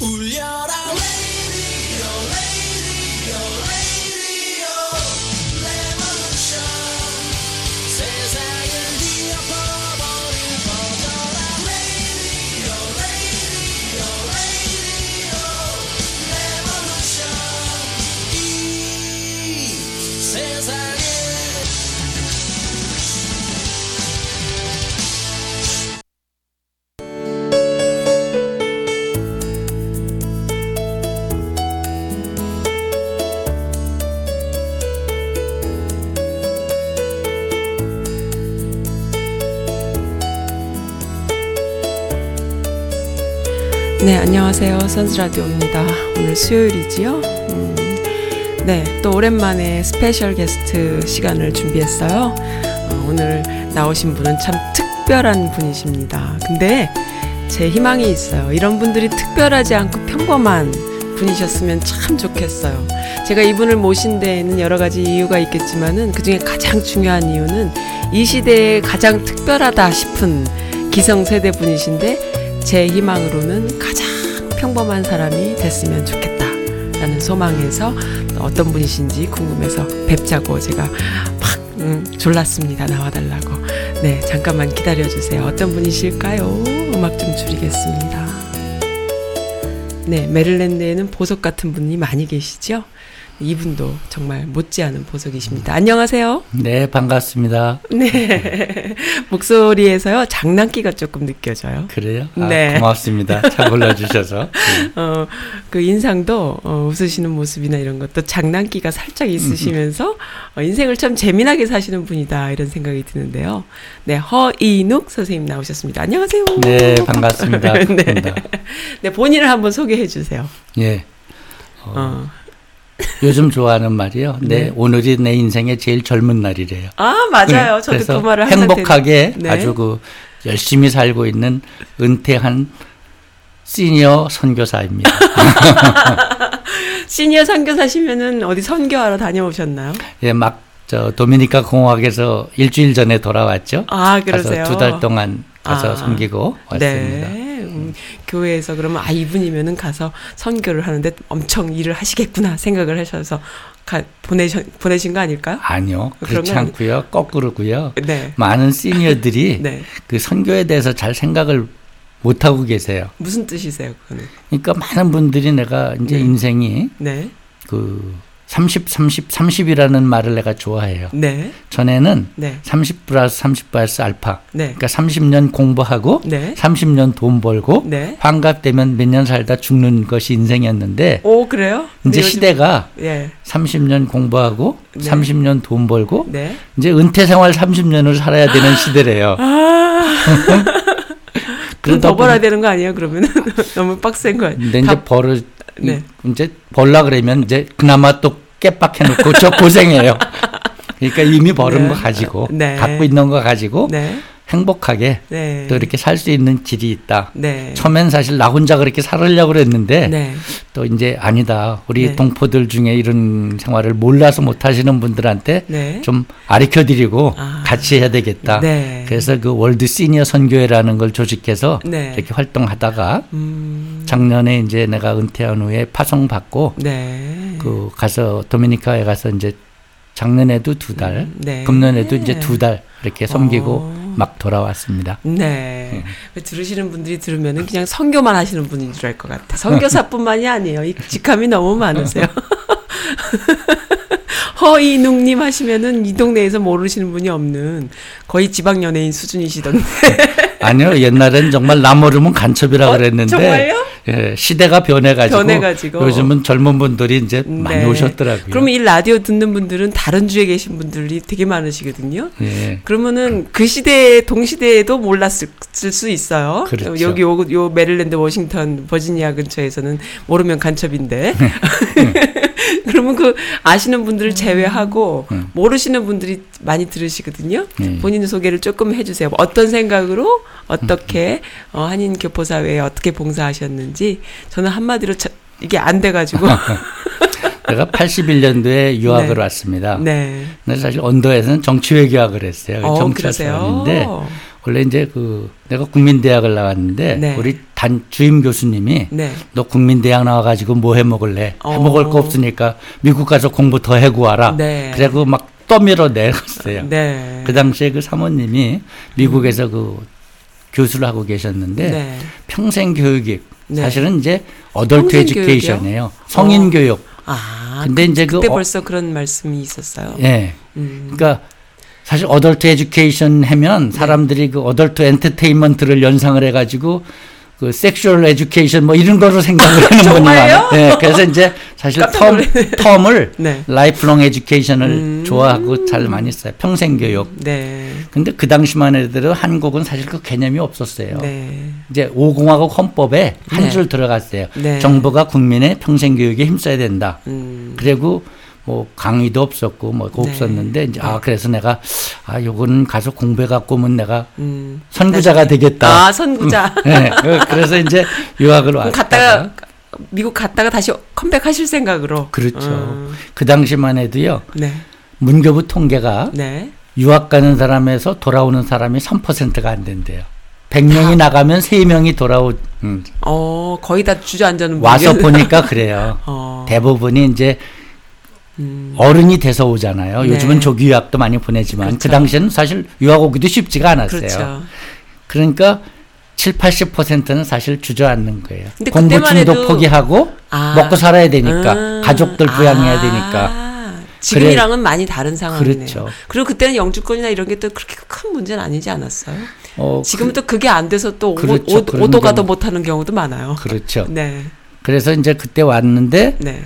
울 안녕하세요. 선즈라디오입니다. 오늘 수요일이지요? 음, 네, 또 오랜만에 special guest 시간을 준비했어요. 어, 오늘 나오신 분은 참 특별한 분이십니다. 근데 제 희망이 있어요. 이런 분들이 특별하지 않고 평범한 분이셨으면 참 좋겠어요. 제가 이분을 모신 데에는 여러 가지 이유가 있겠지만은 그 중에 가장 중요한 이유는 이 시대에 가장 특별하다 싶은 기성세대 분이신데 제 희망으로는 가장 평범한 사람이 됐으면 좋겠다 라는 소망에서 어떤 분이신지 궁금해서 뵙자고 제가 막 음, 졸랐습니다. 나와달라고. 네, 잠깐만 기다려주세요. 어떤 분이실까요? 음악 좀 줄이겠습니다. 네, 메릴랜드에는 보석 같은 분이 많이 계시죠? 이분도 정말 못지않은 보석이십니다. 안녕하세요. 네, 반갑습니다. 네. 목소리에서요, 장난기가 조금 느껴져요. 그래요? 아, 네. 고맙습니다. 잘 불러주셔서. 네. 어, 그 인상도 어, 웃으시는 모습이나 이런 것도 장난기가 살짝 있으시면서 어, 인생을 참 재미나게 사시는 분이다 이런 생각이 드는데요. 네, 허이눅 선생님 나오셨습니다. 안녕하세요. 네, 반갑습니다. 네. 네, 본인을 한번 소개해 주세요. 예. 어, 어. 요즘 좋아하는 말이요. 네, 네. 오늘이 내 인생의 제일 젊은 날이래요. 아, 맞아요. 네, 저도 그 말을 행복하게 네. 아주 그 열심히 살고 있는 은퇴한 시니어 선교사입니다. 시니어 선교사시면은 어디 선교하러 다녀오셨나요? 예, 막 저 도미니카 공화국에서 일주일 전에 돌아왔죠. 아, 그러세요. 두 달 동안 가서 아. 섬기고 왔습니다. 네. 음, 교회에서 그러면 아 이분이면은 가서 선교를 하는데 엄청 일을 하시겠구나 생각을 하셔서 가, 보내셔, 보내신 거 아닐까요? 아니요, 그렇지 건 않고요. 거꾸로고요. 네. 많은 시니어들이 네. 그 선교에 대해서 잘 생각을 못 하고 계세요. 무슨 뜻이세요, 그거는? 그러니까 많은 분들이 내가 이제 네. 인생이 네. 그 30, 30, 30이라는 말을 내가 좋아해요. 네. 전에는 네. 30 플러스 30 플러스 알파. 네. 그러니까 30년 공부하고 네. 30년 돈 벌고 네. 환갑되면 몇 년 살다 죽는 것이 인생이었는데 오, 그래요? 이제 요즘- 시대가 예. 30년 공부하고 네. 30년 돈 벌고 네. 이제 은퇴 생활 30년을 살아야 되는 시대래요. 아. 그럼 그러다 더 벌어야 되는 거 아니에요, 그러면은? 너무 빡센 거 아니에요? 근데 이제 다- 벌을 네. 이제 벌라 그러면 이제 그나마 또 깨빡 해 놓고 저 고생해요. 그러니까 이미 벌은 네. 거 가지고 네. 갖고 있는 거 가지고 네. 행복하게 네. 또 이렇게 살 수 있는 길이 있다. 네. 처음엔 사실 나 혼자 그렇게 살으려고 그랬는데 네. 또 이제 아니다. 우리 네. 동포들 중에 이런 생활을 몰라서 못 하시는 분들한테 네. 좀 가르쳐 드리고 아. 같이 해야 되겠다. 네. 그래서 그 월드 시니어 선교회라는 걸 조직해서 네. 이렇게 활동하다가 음. 작년에 이제 내가 은퇴한 후에 파송 받고 네. 그 가서 도미니카에 가서 이제 작년에도 두 달, 네. 금년에도 이제 두 달 이렇게 섬기고 어. 막 돌아왔습니다. 네. 들으시는 분들이 들으면은 그냥 선교만 하시는 분인 줄 알 것 같아. 선교사뿐만이 아니에요. 이 직함이 너무 많으세요. 허이눅님 하시면은 이 동네에서 모르시는 분이 없는 거의 지방 연예인 수준이시던데. 아니요, 옛날엔 정말 나 모르면 간첩이라 어, 그랬는데 정말요? 예, 시대가 변해가지고, 변해가지고. 요즘은 젊은 분들이 이제 많이 네. 오셨더라고요. 그러면 이 라디오 듣는 분들은 다른 주에 계신 분들이 되게 많으시거든요. 예. 그러면은 그 시대에 동시대에도 몰랐을 수 있어요. 그렇죠. 여기 요, 요 메릴랜드 워싱턴 버지니아 근처에서는 모르면 간첩인데. 그러면 그 아시는 분들을 제외하고 음. 모르시는 분들이 많이 들으시거든요. 예. 본인 소개를 조금 해주세요. 어떤 생각으로 어떻게 어, 한인 교포사회에 어떻게 봉사하셨는지 저는 한마디로 자- 이게 안 돼가지고 내가 81년도에 유학을 네. 왔습니다. 네. 근데 사실 언더에서는 정치외 교학을 했어요. 어, 정치학인데 그러세요. 원래 이제 그 내가 국민대학을 나왔는데 네. 우리 단 주임 교수님이 네. 너 국민대학 나와가지고 뭐 해 먹을래? 어. 해 먹을 거 없으니까 미국 가서 공부 더 해고 와라. 네. 그래고 막 떠밀어 내갔어요. 네. 그 당시에 그 사모님이 미국에서 그 교수를 하고 계셨는데 네. 평생 교육이 네. 사실은 이제 adult education이에요. 성인 어. 교육. 아, 근데 이제 그 그때 어- 벌써 그런 말씀이 있었어요. 예. 음. 그러니까 사실 adult education 하면 사람들이 그 adult entertainment를 연상을 해가지고 그 sexual education 뭐 이런 거로 생각을 하는 분이 정말요? 많아요. 예. 그래서 이제 사실 term. term을 네. lifelong education을 음. 좋아하고 잘 많이 써요. 평생 교육. 네. 근데 그 당시만 해도 한국은 사실 그 개념이 없었어요. 네. 이제 5공화국 헌법에 한 네. 줄 들어갔어요. 네. 정부가 국민의 평생 교육에 힘써야 된다. 음. 그리고 뭐 강의도 없었고 뭐 네. 없었는데 이제 아 그래서 내가 아 요거는 가서 공부해 갖고 오면 내가 음. 선구자가 되겠다. 아, 선구자. 네, 그- 그래서 이제 유학을 왔다가 갔다가 미국 갔다가 다시 컴백하실 생각으로. 그렇죠. 음. 그 당시만 해도요. 네. 문교부 통계가 네. 유학 가는 사람에서 돌아오는 사람이 3%가 안 된대요. 100명이 나가면 3명이 돌아오 음, 어, 거의 다 주저앉는 와서. 보니까 그래요. 어. 대부분이 이제 음. 어른이 돼서 오잖아요. 네. 요즘은 조기 유학도 많이 보내지만 그 그렇죠. 당시에는 사실 유학 오기도 쉽지가 않았어요. 그렇죠. 그러니까 7, 80%는 사실 주저앉는 거예요. 공부 중도 포기하고 아. 먹고 살아야 되니까 음. 가족들 부양해야 아. 되니까 지금이랑은 많이 다른 상황이네요. 그렇죠. 그리고 그때는 영주권이나 이런 게 또 그렇게 큰 문제는 아니지 않았어요? 어, 지금은 또 그게 안 돼서 또 그렇죠. 오, 오 도가 경우. 더 못하는 경우도 많아요. 그, 그렇죠. 네, 그래서 이제 그때 왔는데 네,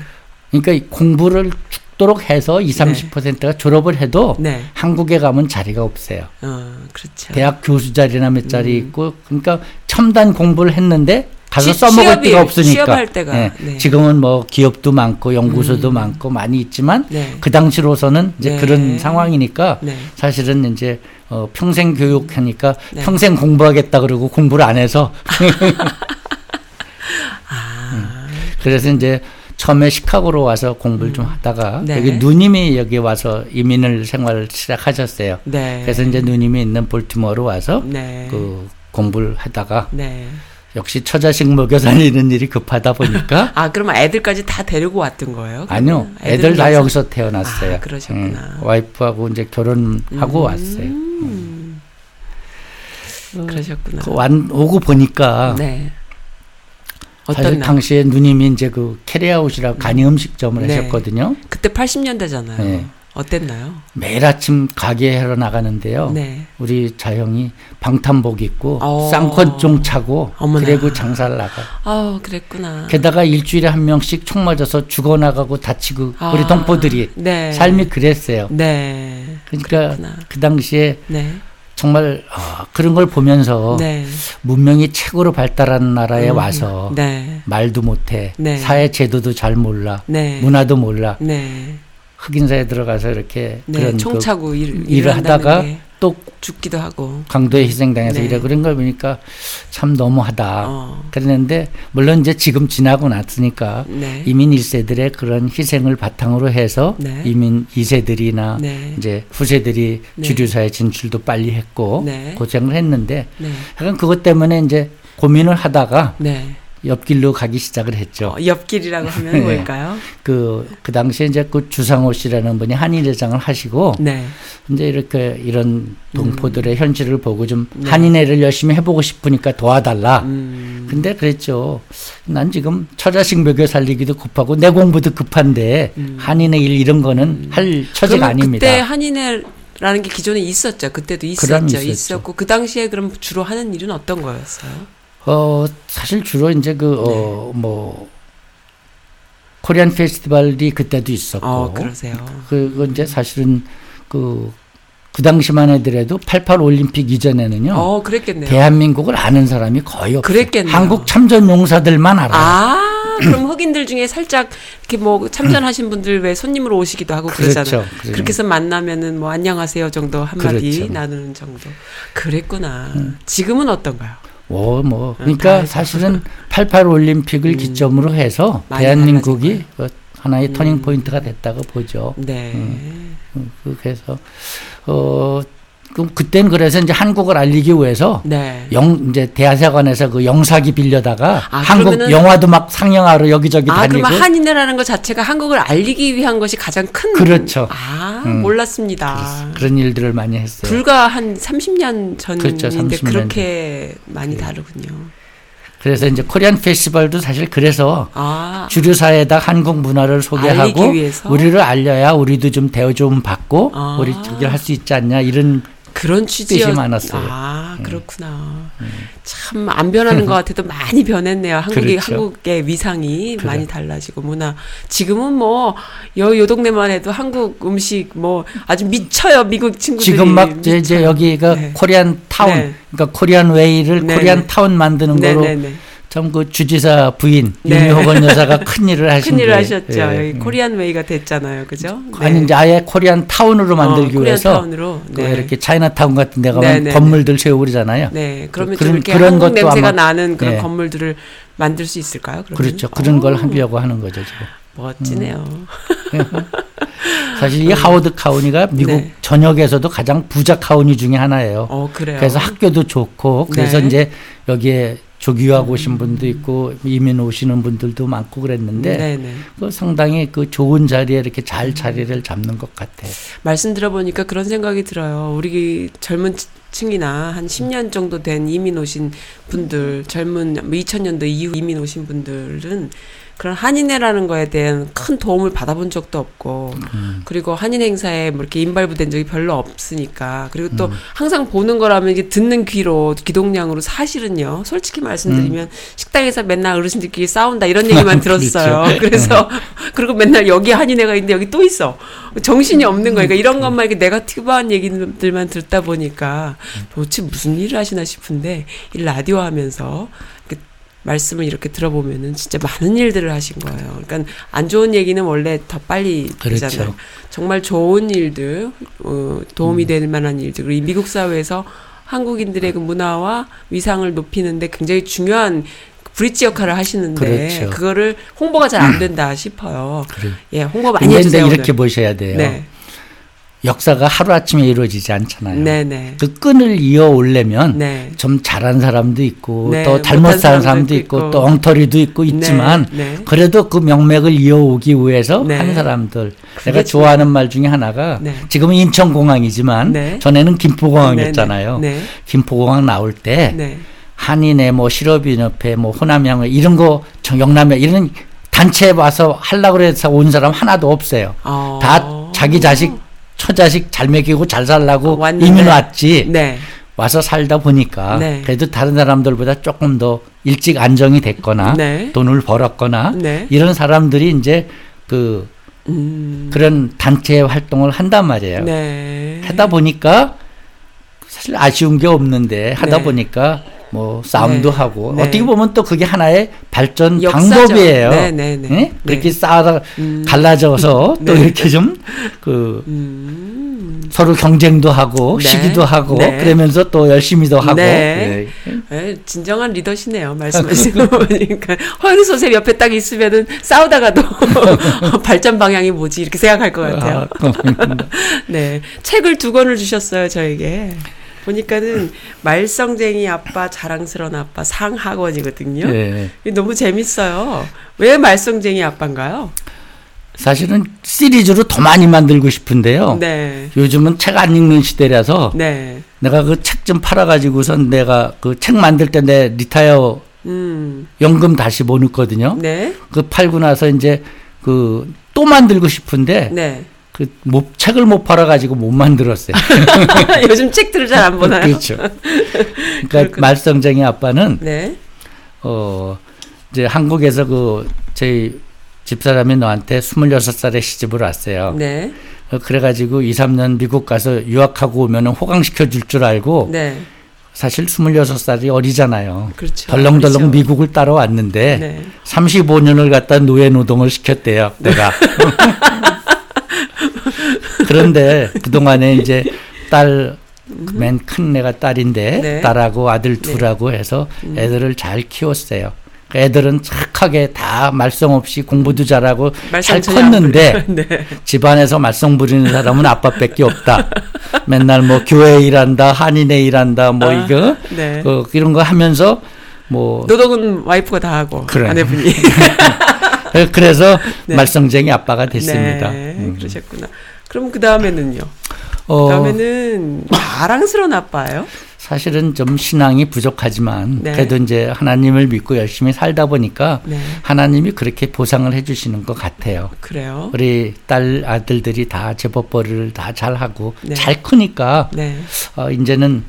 그러니까 이 공부를 죽도록 해서 20, 30%가 졸업을 해도 네. 한국에 가면 자리가 없어요. 어, 그렇죠. 대학 교수 자리나 몇 자리 음. 있고 그러니까 첨단 공부를 했는데 가서 취- 써먹을 취업이- 데가 없으니까. 취업할 때가, 예. 네. 지금은 뭐 기업도 많고 연구소도 음. 많고 많이 있지만 네, 그 당시로서는 이제 네. 그런 상황이니까 네, 사실은 이제 어, 평생 교육하니까 네. 평생 공부하겠다 그러고 공부를 안 해서 아, 그래서 이제 처음에 시카고로 와서 공부를 좀 하다가 네. 여기 누님이 여기 와서 이민을 생활을 시작하셨어요. 네. 그래서 이제 누님이 있는 볼티모어로 와서 네, 그 공부를 하다가 네. 역시 처자식 먹여 살리는 일이 급하다 보니까 아, 그러면 애들까지 다 데리고 왔던 거예요? 아니요? 애들 애들은 다 여기서- 여기서 태어났어요. 아, 그러셨구나. 음, 와이프하고 이제 결혼하고 왔어요. 음. 그러셨구나. 그 완, 오고 보니까 네. 사실? 당시에 누님이 이제 그 carryout이라고 간이 음식점을 네. 하셨거든요. 그때 80년대잖아요. 네. 어땠나요? 매일 아침 가게 하러 나가는데요. 네. 우리 자형이 방탄복 입고 어. 쌍권총 차고 어머나. 그리고 장사를 나가. 아, 그랬구나. 게다가 일주일에 한 명씩 총 맞아서 죽어 나가고 다치고 아, 우리 동포들이 네. 삶이 그랬어요. 네. 그러니까 그랬구나. 그 당시에 네. 정말 아, 그런 걸 보면서 네. 문명이 최고로 발달한 나라에 음, 와서 네. 말도 못해 네. 사회 제도도 잘 몰라 네. 문화도 몰라 네. 흑인 사에 들어가서 이렇게 네. 그런 총그 차고 일, 일을 일을 한다는 하다가 게 또 죽기도 하고. 강도에 희생당해서 네. 이래 그런 걸 보니까 참 너무하다. 어. 그랬는데 물론 이제 지금 지나고 났으니까 네. 이민 1세들의 그런 희생을 바탕으로 해서 네. 이민 2세들이나 네. 이제 후세들이 네. 주류사회 진출도 빨리 했고 네. 고생을 했는데 네. 약간 그것 때문에 이제 고민을 하다가 네. 옆길로 가기 시작을 했죠. 어, 옆길이라고 하면 네. 뭘까요? 그, 그 당시에 이제 그 주상호 씨라는 분이 한인회장을 하시고 네. 이제 이렇게 이런 동포들의 현실을 보고 좀 네. 한인회를 열심히 해보고 싶으니까 도와달라. 음. 근데 그랬죠. 난 지금 처자식 먹여 살리기도 급하고 내 공부도 급한데 음. 한인의 일 이런 거는 할 처지가 아닙니다. 그때 한인회 라는 게 기존에 있었죠. 그때도 있었죠. 있었죠. 있었고 그 당시에 그럼 주로 하는 일은 어떤 거였어요? 어 사실 주로 이제 그 어 네. 뭐 코리안 페스티벌이 그때도 있었고 어, 그러세요. 그 이제 사실은 그 그 당시만 해더라도 88 올림픽 이전에는요. 어, 그랬겠네요. 대한민국을 아는 사람이 거의 없어요. 그랬겠네요. 한국 참전 용사들만 알아요. 아, 그럼 흑인들 중에 살짝 이렇게 뭐 참전하신 분들 왜 손님으로 오시기도 하고 그렇죠. 그러잖아요. 그래요. 그렇게 해서 만나면은 뭐 안녕하세요 정도 한마디 그렇죠. 나누는 정도. 그랬구나. 지금은 어떤가요? 오, 뭐다 그러니까 해서. 사실은 88 올림픽을 기점으로 해서 대한민국이 그 하나의 음. 터닝 포인트가 됐다고 보죠. 네. 음, 그- 그래서 어 그럼 그때는 그래서 이제 한국을 알리기 위해서 네. 영 이제 대사관에서 그 영사기 빌려다가 아, 한국 그러면은- 영화도 막 상영하러 여기저기 아, 다니고 그러면 한인회라는 것 자체가 한국을 알리기 위한 것이 가장 큰 그렇죠. 아, 음. 몰랐습니다. 그런 일들을 많이 했어요. 불과 한 30년 전인데 그렇죠, 30년 그렇게 많이 다르군요. 그래서 이제 코리안 페스티벌도 사실 그래서 아, 주류사에다 한국 문화를 소개하고? 우리를 알려야 우리도 좀 대우 좀 받고 아. 우리 저기 할수 있지 않냐 이런 그런 취지였 뜻이 많았어요. 음. 아, 그렇구나. 참 안 변하는 것 같아도 많이 변했네요. 한국이 그렇죠. 한국의 위상이 그래. 많이 달라지고 문화. 지금은 뭐요요 동네만 해도 한국 음식 뭐 아주 미쳐요. 미국 친구들이. 지금 막 이제, 이제 미쳐요. 여기가 네. Korean town 네. 그러니까 Korean Way를 네, Korean 네. 타운 만드는 거로 네네네. 참 그 주지사 부인 네. 유미 호건 여사가 큰 일을 하신 큰 일을 거예요. 하셨죠. 예. 여기 Korean Way가 됐잖아요. 그죠? 아니 이제 아예 Korean town으로 만들기 어, 위해서 town으로. 그 네. 이렇게 차이나타운 같은 데 가면 네, 네, 건물들 세우고 그러잖아요. 네, 그러면 그런- 그런 것도 냄새가 아마- 나는 그런 네. 건물들을 만들 수 있을까요? 그러면? 그렇죠. 그런 걸 어, 하려고 하는 거죠 지금. 멋지네요. 사실 이 하워드 카운티가 미국 네. 전역에서도 가장 부자 county 중에 하나예요. 어. 그래서 학교도 좋고 그래서 네. 이제 여기에 조교하고 오신 분도 있고 이민 오시는 분들도 많고 그랬는데 네네. 그 상당히 그 좋은 자리에 이렇게 잘 자리를 잡는 것 같아요. 말씀 들어보니까 그런 생각이 들어요. 우리 젊은 치- 층이나 한 10년 정도 된 이민 오신 분들, 젊은 뭐 2000년도 이후 이민 오신 분들은 그런 한인회라는 거에 대한 큰 도움을 받아본 적도 없고, 음. 그리고 한인 행사에 뭐 이렇게 인발부된 적이 별로 없으니까, 그리고 음. 또 항상 보는 거라면 이게 듣는 귀로, 기동량으로 사실은요, 솔직히 말씀드리면 식당에서 맨날 어르신들끼리 싸운다 이런 얘기만 들었어요. 음. 그렇죠. 그래서, 그리고 맨날 여기 한인회가 있는데 여기 또 있어. 정신이 없는 거니까 이런 것만 이렇게 네가티브한 얘기들만 듣다 보니까 도대체 무슨 일을 하시나 싶은데 이 라디오 하면서 말씀을 이렇게 들어보면은 진짜 많은 일들을 하신 거예요. 그러니까 안 좋은 얘기는 원래 더 빨리 그렇죠. 되잖아요. 정말 좋은 일들, 어, 도움이 될 만한 일들. 그리고 이 미국 사회에서 한국인들의 그 문화와 위상을 높이는데 굉장히 중요한 브릿지 역할을 하시는데 그렇죠. 그거를 홍보가 잘 안 된다 싶어요. 그래. 예, 홍보 많이 해주세요. 이렇게. 보셔야 돼요. 네, 역사가 하루 아침에 이루어지지 않잖아요. 네, 네, 그 끈을 이어 오려면 네. 좀 잘한 사람도 있고 네, 또 잘못 사는 사람도 있고, 있고. 또 엉터리도 있고 있지만 네, 네. 그래도 그 명맥을 이어오기 위해서 네. 하는 사람들 그게 내가 좋아하는 말 중에 하나가 네. 지금은 인천공항이지만 네. 전에는 김포공항이었잖아요. 네, 김포공항 나올 때 네, 한인회 뭐 실업인협회 뭐 호남양회 이런 거 저- 영남회 이런 단체에 와서 하려고 해서 온 사람 하나도 없어요. 어. 다 자기 자식 처자식 잘 먹이고 잘 살라고 왔는데. 이민 왔지. 네, 와서 살다 보니까 네. 그래도 다른 사람들보다 조금 더 일찍 안정이 됐거나 네. 돈을 벌었거나 네. 이런 사람들이 이제 그 음, 그런 단체 활동을 한단 말이에요. 네. 하다 보니까 사실 아쉬운 게 없는데 하다 네. 보니까 뭐 싸움도 네. 하고 네. 어떻게 보면 또 그게 하나의 발전 역사죠. 방법이에요. 네, 네, 네. 예? 네. 그렇게 싸다 음. 갈라져서 또 네. 이렇게 좀그 음. 서로 경쟁도 하고 네. 시기도 하고 네. 그러면서 또 열심히도 하고 네. 진정한 리더시네요. 말씀하시는 거 보니까 허영희 선생님 옆에 딱 있으면은 싸우다가도 발전 방향이 뭐지 이렇게 생각할 것 같아요. 아, 네, 책을 두 권을 주셨어요 저에게. 보니까는 말썽쟁이 아빠, 자랑스러운 아빠 상학원이거든요. 예. 이게 너무 재밌어요. 왜 말썽쟁이 아빠인가요? 사실은 시리즈로 더 많이 만들고 싶은데요. 네, 요즘은 책 안 읽는 시대라서 네, 내가 그 책 좀 팔아가지고선 내가 그 책 만들 때 내 리타이어 음, 연금 다시 못 넣거든요. 네, 그 팔고 나서 이제 그 또 만들고 싶은데 네. 그 못, 책을 못 팔아 가지고 못 만들었어요. 요즘 책들을 잘 안 보나요? 그렇죠. 그러니까. 말썽쟁이 아빠는 네, 어 이제 한국에서 그 저희 집사람이 너한테 26살에 시집을 왔어요. 네, 어, 그래가지고 2, 3년 미국 가서 유학하고 오면은 호강시켜 줄 줄 알고 네, 사실 26살이 어리잖아요. 그렇죠. 덜렁덜렁 그렇죠. 미국을 따라왔는데 네. 35년을 갖다 노예 노동을 시켰대요. 내가. 그런데 그동안에 이제 딸 맨 큰 애가 딸인데 네. 딸하고 아들 네. 둘하고 해서 애들을 잘 키웠어요. 애들은 착하게 다 말썽 없이 공부도 잘하고 잘 컸는데. 네. 집안에서 말썽 부리는 사람은 아빠밖에 없다. 맨날 뭐 교회 일한다, 한인회 일한다, 뭐 아, 이거 네. 어, 이런 거 하면서 뭐 노동은 와이프가 다 하고 그래. 아내분이 그래서 네. 말썽쟁이 아빠가 됐습니다. 네, 음. 그러셨구나. 그럼 그 다음에는요. 어, 그 다음에는 자랑스러운 아빠예요. 사실은 좀 신앙이 부족하지만 네. 그래도 이제 하나님을 믿고 열심히 살다 보니까 네, 하나님이 그렇게 보상을 해주시는 것 같아요. 그래요. 우리 딸 아들들이 다 제법벌이를 다 잘하고 네. 잘 크니까 네, 어, 이제는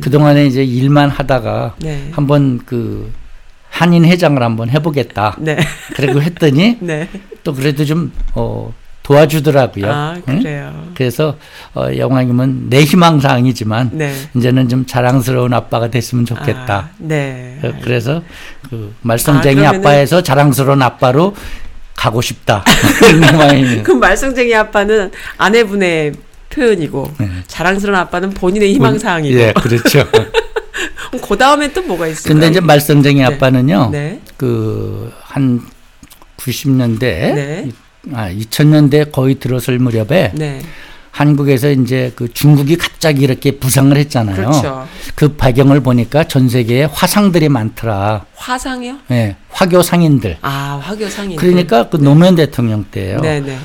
그 동안에 이제 일만 하다가 네, 한번 그 한인 회장을 한번 해보겠다. 네, 그리고 했더니 네. 또 그래도 좀 어, 도와주더라고요. 아 응? 그래요. 그래서 어, 영왕님은 내 희망사항이지만 네. 이제는 좀 자랑스러운 아빠가 됐으면 좋겠다. 아, 네. 어, 그래서 그 말썽쟁이 아, 아, 그러면은- 빠에서 자랑스러운 아빠로 가고 싶다. 그럼 말썽쟁이 아빠는 아내분의 표현이고 네. 자랑스러운 아빠는 본인의 희망사항이고. 예, 그렇죠. 그 다음에 또 뭐가 있을까요? 근데 이제 말썽쟁이 네. 아빠는요. 네, 그한 90년대 네. 아 2000년대 거의 들어설 무렵에 네, 한국에서 이제 그 중국이 갑자기 이렇게 부상을 했잖아요. 그렇죠. 그 배경을 보니까 전 세계에 화상들이 많더라. 화상이요? 예, 화교 상인들. 아 화교 상인. 그러니까 그 노무현 대통령 때예요. 네, 네,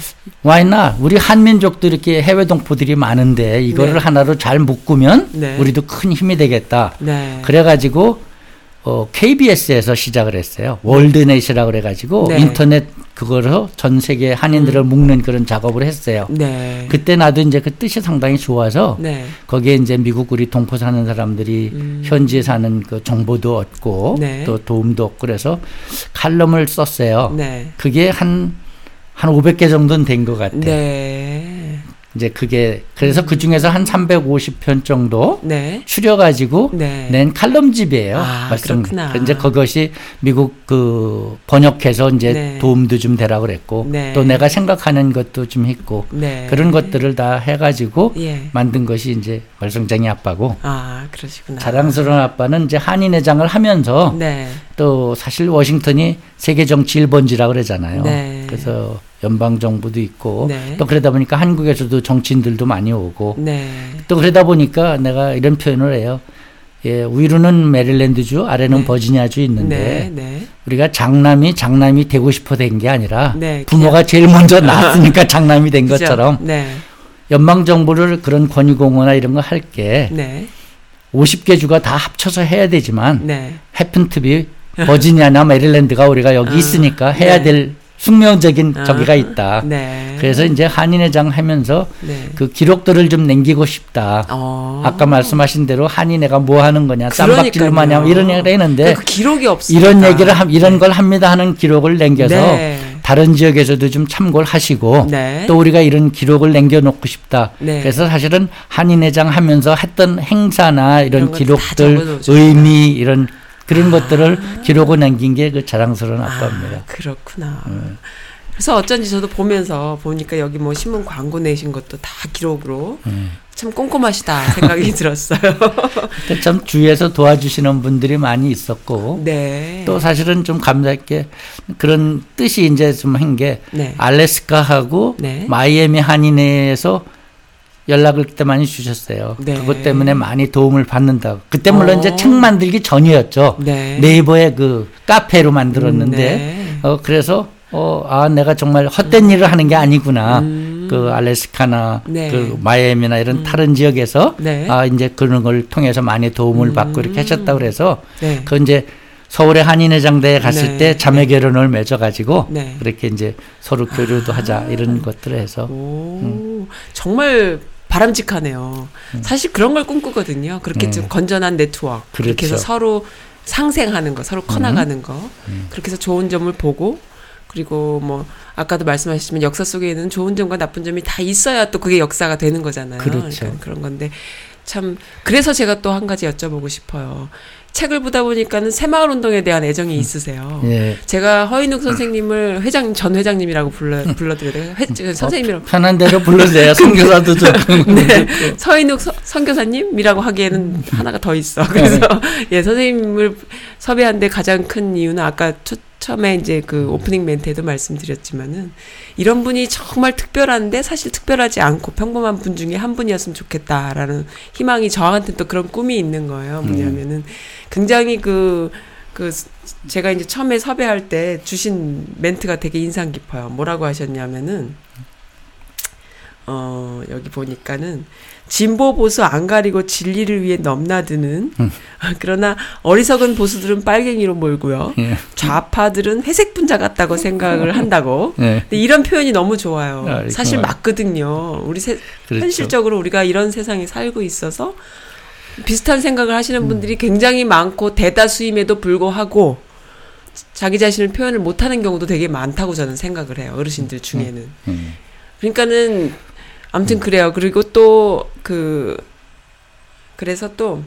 와이나 우리 한민족도 이렇게 해외 동포들이 많은데 이거를 네. 하나로 잘 묶으면 네. 우리도 큰 힘이 되겠다. 네. 그래가지고 어, KBS에서 시작을 했어요. 월드넷이라고 그래가지고 네. 인터넷 그거로 전 세계 한인들을 묶는 그런 작업을 했어요. 네. 그때 나도 이제 그 뜻이 상당히 좋아서 네. 거기에 이제 미국 우리 동포 사는 사람들이 음. 현지에 사는 그 정보도 얻고 네. 또 도움도 얻고 그래서 칼럼을 썼어요. 네. 그게 한, 한 500개 정도는 된 것 같아요. 네. 이제 그게, 그래서 그 중에서 한 350편 정도 네. 추려가지고 네. 낸 칼럼집이에요. 아, 말씀. 그렇구나. 이제 그것이 미국 그 번역해서 이제 네. 도움도 좀 되라 그랬고 네. 또 내가 생각하는 것도 좀 했고 네. 그런 것들을 다 해가지고 예. 만든 것이 이제 말썽쟁이 아빠고 아, 그러시구나. 자랑스러운 아빠는 이제 한인회장을 하면서 네. 또 사실 워싱턴이 세계 정치 1번지라고 그러잖아요. 네. 그래서 연방 정부도 있고 네. 또 그러다 보니까 한국에서도 정치인들도 많이 오고 네. 또 그러다 보니까 내가 이런 표현을 해요. 예, 위로는 메릴랜드주, 아래는 네. 버지니아주 있는데 네. 네. 우리가 장남이 장남이 되고 싶어 된 게 아니라 네, 부모가 제일 먼저 낳았으니까 장남이 된 그죠? 것처럼 네. 연방 정부를 그런 권유공원이나 이런 거 할게 네. 50개 주가 다 합쳐서 해야 되지만 네. 해픈트비 버지니아나 메릴랜드가 우리가 여기 아, 있으니까 해야 네. 될 숙명적인 아, 저기가 있다. 네. 그래서 이제 한인회장 하면서 네. 그 기록들을 좀 남기고 싶다. 어. 아까 말씀하신 대로 한인회가 뭐 하는 거냐, 쌈박질 그러니까요. 마냥 이런 얘기를 했는데 그 기록이 없으니까. 이런 얘기를 함, 이런 걸 합니다 하는 기록을 남겨서 네. 다른 지역에서도 좀 참고를 하시고 네. 또 우리가 이런 기록을 남겨놓고 싶다. 네. 그래서 사실은 한인회장 하면서 했던 행사나 이런 이런 기록들. 의미 이런 그런 것들을 기록을 남긴 게 그 자랑스러운 아빠입니다. 아, 그렇구나. 네. 그래서 어쩐지 저도 보면서 보니까 여기 뭐 신문 광고 내신 것도 다 기록으로 음. 참 꼼꼼하시다 생각이 들었어요. 참 주위에서 도와주시는 분들이 많이 있었고 네. 또 사실은 좀 감사했게 그런 뜻이 이제 좀 한게 네. 알래스카하고 네. 마이애미 한인회에서 연락을 그때 많이 주셨어요. 네. 그것 때문에 많이 도움을 받는다고. 그때 물론 어. 이제 책 만들기 전이었죠. 네. 네이버에 그 카페로 만들었는데 네. 어 그래서 어 아 내가 정말 헛된 일을 하는 게 아니구나. 음. 그 알래스카나 네. 그 마이애미나 이런 다른 지역에서 네. 아 이제 그런 걸 통해서 많이 도움을 받고 이렇게 하셨다 그래서 네. 그 이제 서울의 한인회장대에 갔을 네. 때 자매 결혼을 맺어가지고 네. 그렇게 이제 서로 교류도 하자 이런 것들을 해서 오, 정말 바람직하네요. 사실 그런 걸 꿈꾸거든요. 그렇게 음. 좀 건전한 네트워크. 그렇게 해서 그렇죠. 서로 상생하는 거, 서로 커나가는 거. 음. 그렇게 해서 좋은 점을 보고 그리고 뭐 아까도 말씀하셨지만 역사 속에는 좋은 점과 나쁜 점이 다 있어야 또 그게 역사가 되는 거잖아요. 그렇죠. 그러니까 그런 건데 참 그래서 제가 또 한 가지 여쭤보고 싶어요. 책을 보다 보니까는 새마을 운동에 대한 애정이 있으세요. 예. 제가 허인욱 선생님을 회장 전 회장님이라고 불러 불러드려요. 회- 저 선생님이라고. 편한 대로 불러주세요. 선교사도 좀. 네, 서인욱 서- 선교사님이라고 하기에는 하나가 더 있어. 그래서 예 선생님을 섭외한데 가장 큰 이유는 아까 초, 처음에 이제 그 오프닝 멘트에도 말씀드렸지만은 이런 분이 정말 특별한데 사실 특별하지 않고 평범한 분 중에 한 분이었으면 좋겠다라는 희망이 저한테 또 그런 꿈이 있는 거예요. 뭐냐면은 굉장히 그그 제가 이제 처음에 섭외할 때 주신 멘트가 되게 인상 깊어요. 뭐라고 하셨냐면은 어 여기 보니까는 진보 보수 안 가리고 진리를 위해 넘나드는 음. 그러나 어리석은 보수들은 빨갱이로 몰고요. 예. 좌파들은 회색 분자 같다고 생각을 한다고. 예. 근데 이런 표현이 너무 좋아요. 아, 사실. 맞거든요. 우리 세, 그렇죠. 현실적으로 우리가 이런 세상에 살고 있어서 비슷한 생각을 하시는 음. 분들이 굉장히 많고 대다수임에도 불구하고 자기 자신을 표현을 못하는 경우도 되게 많다고 저는 생각을 해요. 어르신들 중에는. 음. 그러니까는 아무튼 그래요. 그리고 또 그 그래서 또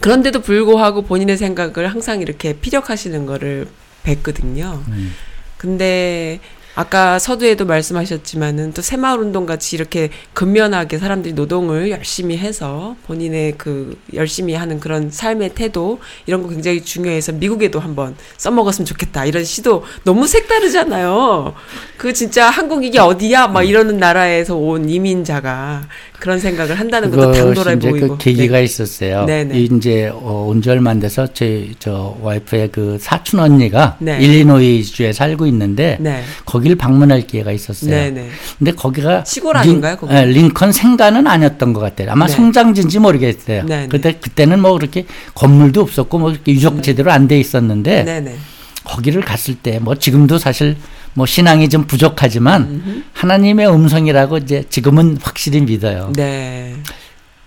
그런데도 불구하고 본인의 생각을 항상 이렇게 피력하시는 거를 뵀거든요. 음. 근데 아까 서두에도 말씀하셨지만은 또 새마을 운동 같이 이렇게 근면하게 사람들이 노동을 열심히 해서 본인의 그 열심히 하는 그런 삶의 태도 이런 거 굉장히 중요해서 미국에도 한번 써먹었으면 좋겠다 이런 시도 너무 색다르잖아요. 그 진짜 한국 이게 어디야 막 이러는 나라에서 온 이민자가 그런 생각을 한다는 것도 당돌해 이제 보이고. 그 계기가 네. 있었어요. 네네. 이 이제 어, 온지 얼마 안 돼서 제 저 와이프의 그 사촌 언니가 네. 일리노이주에 살고 있는데 네. 거기를 방문할 기회가 있었어요. 네네. 근데 거기가 시골 아닌가요, 거기? 예, 링컨 생가는 아니었던 것 같아요. 아마 네. 성장지인지 모르겠어요. 네네. 그때 그때는 뭐 그렇게 건물도 없었고 뭐 이렇게 유적 제대로 안 돼 있었는데 네네. 거기를 갔을 때 뭐 지금도 사실 뭐 신앙이 좀 부족하지만 하나님의 음성이라고 이제 지금은 확실히 믿어요. 네.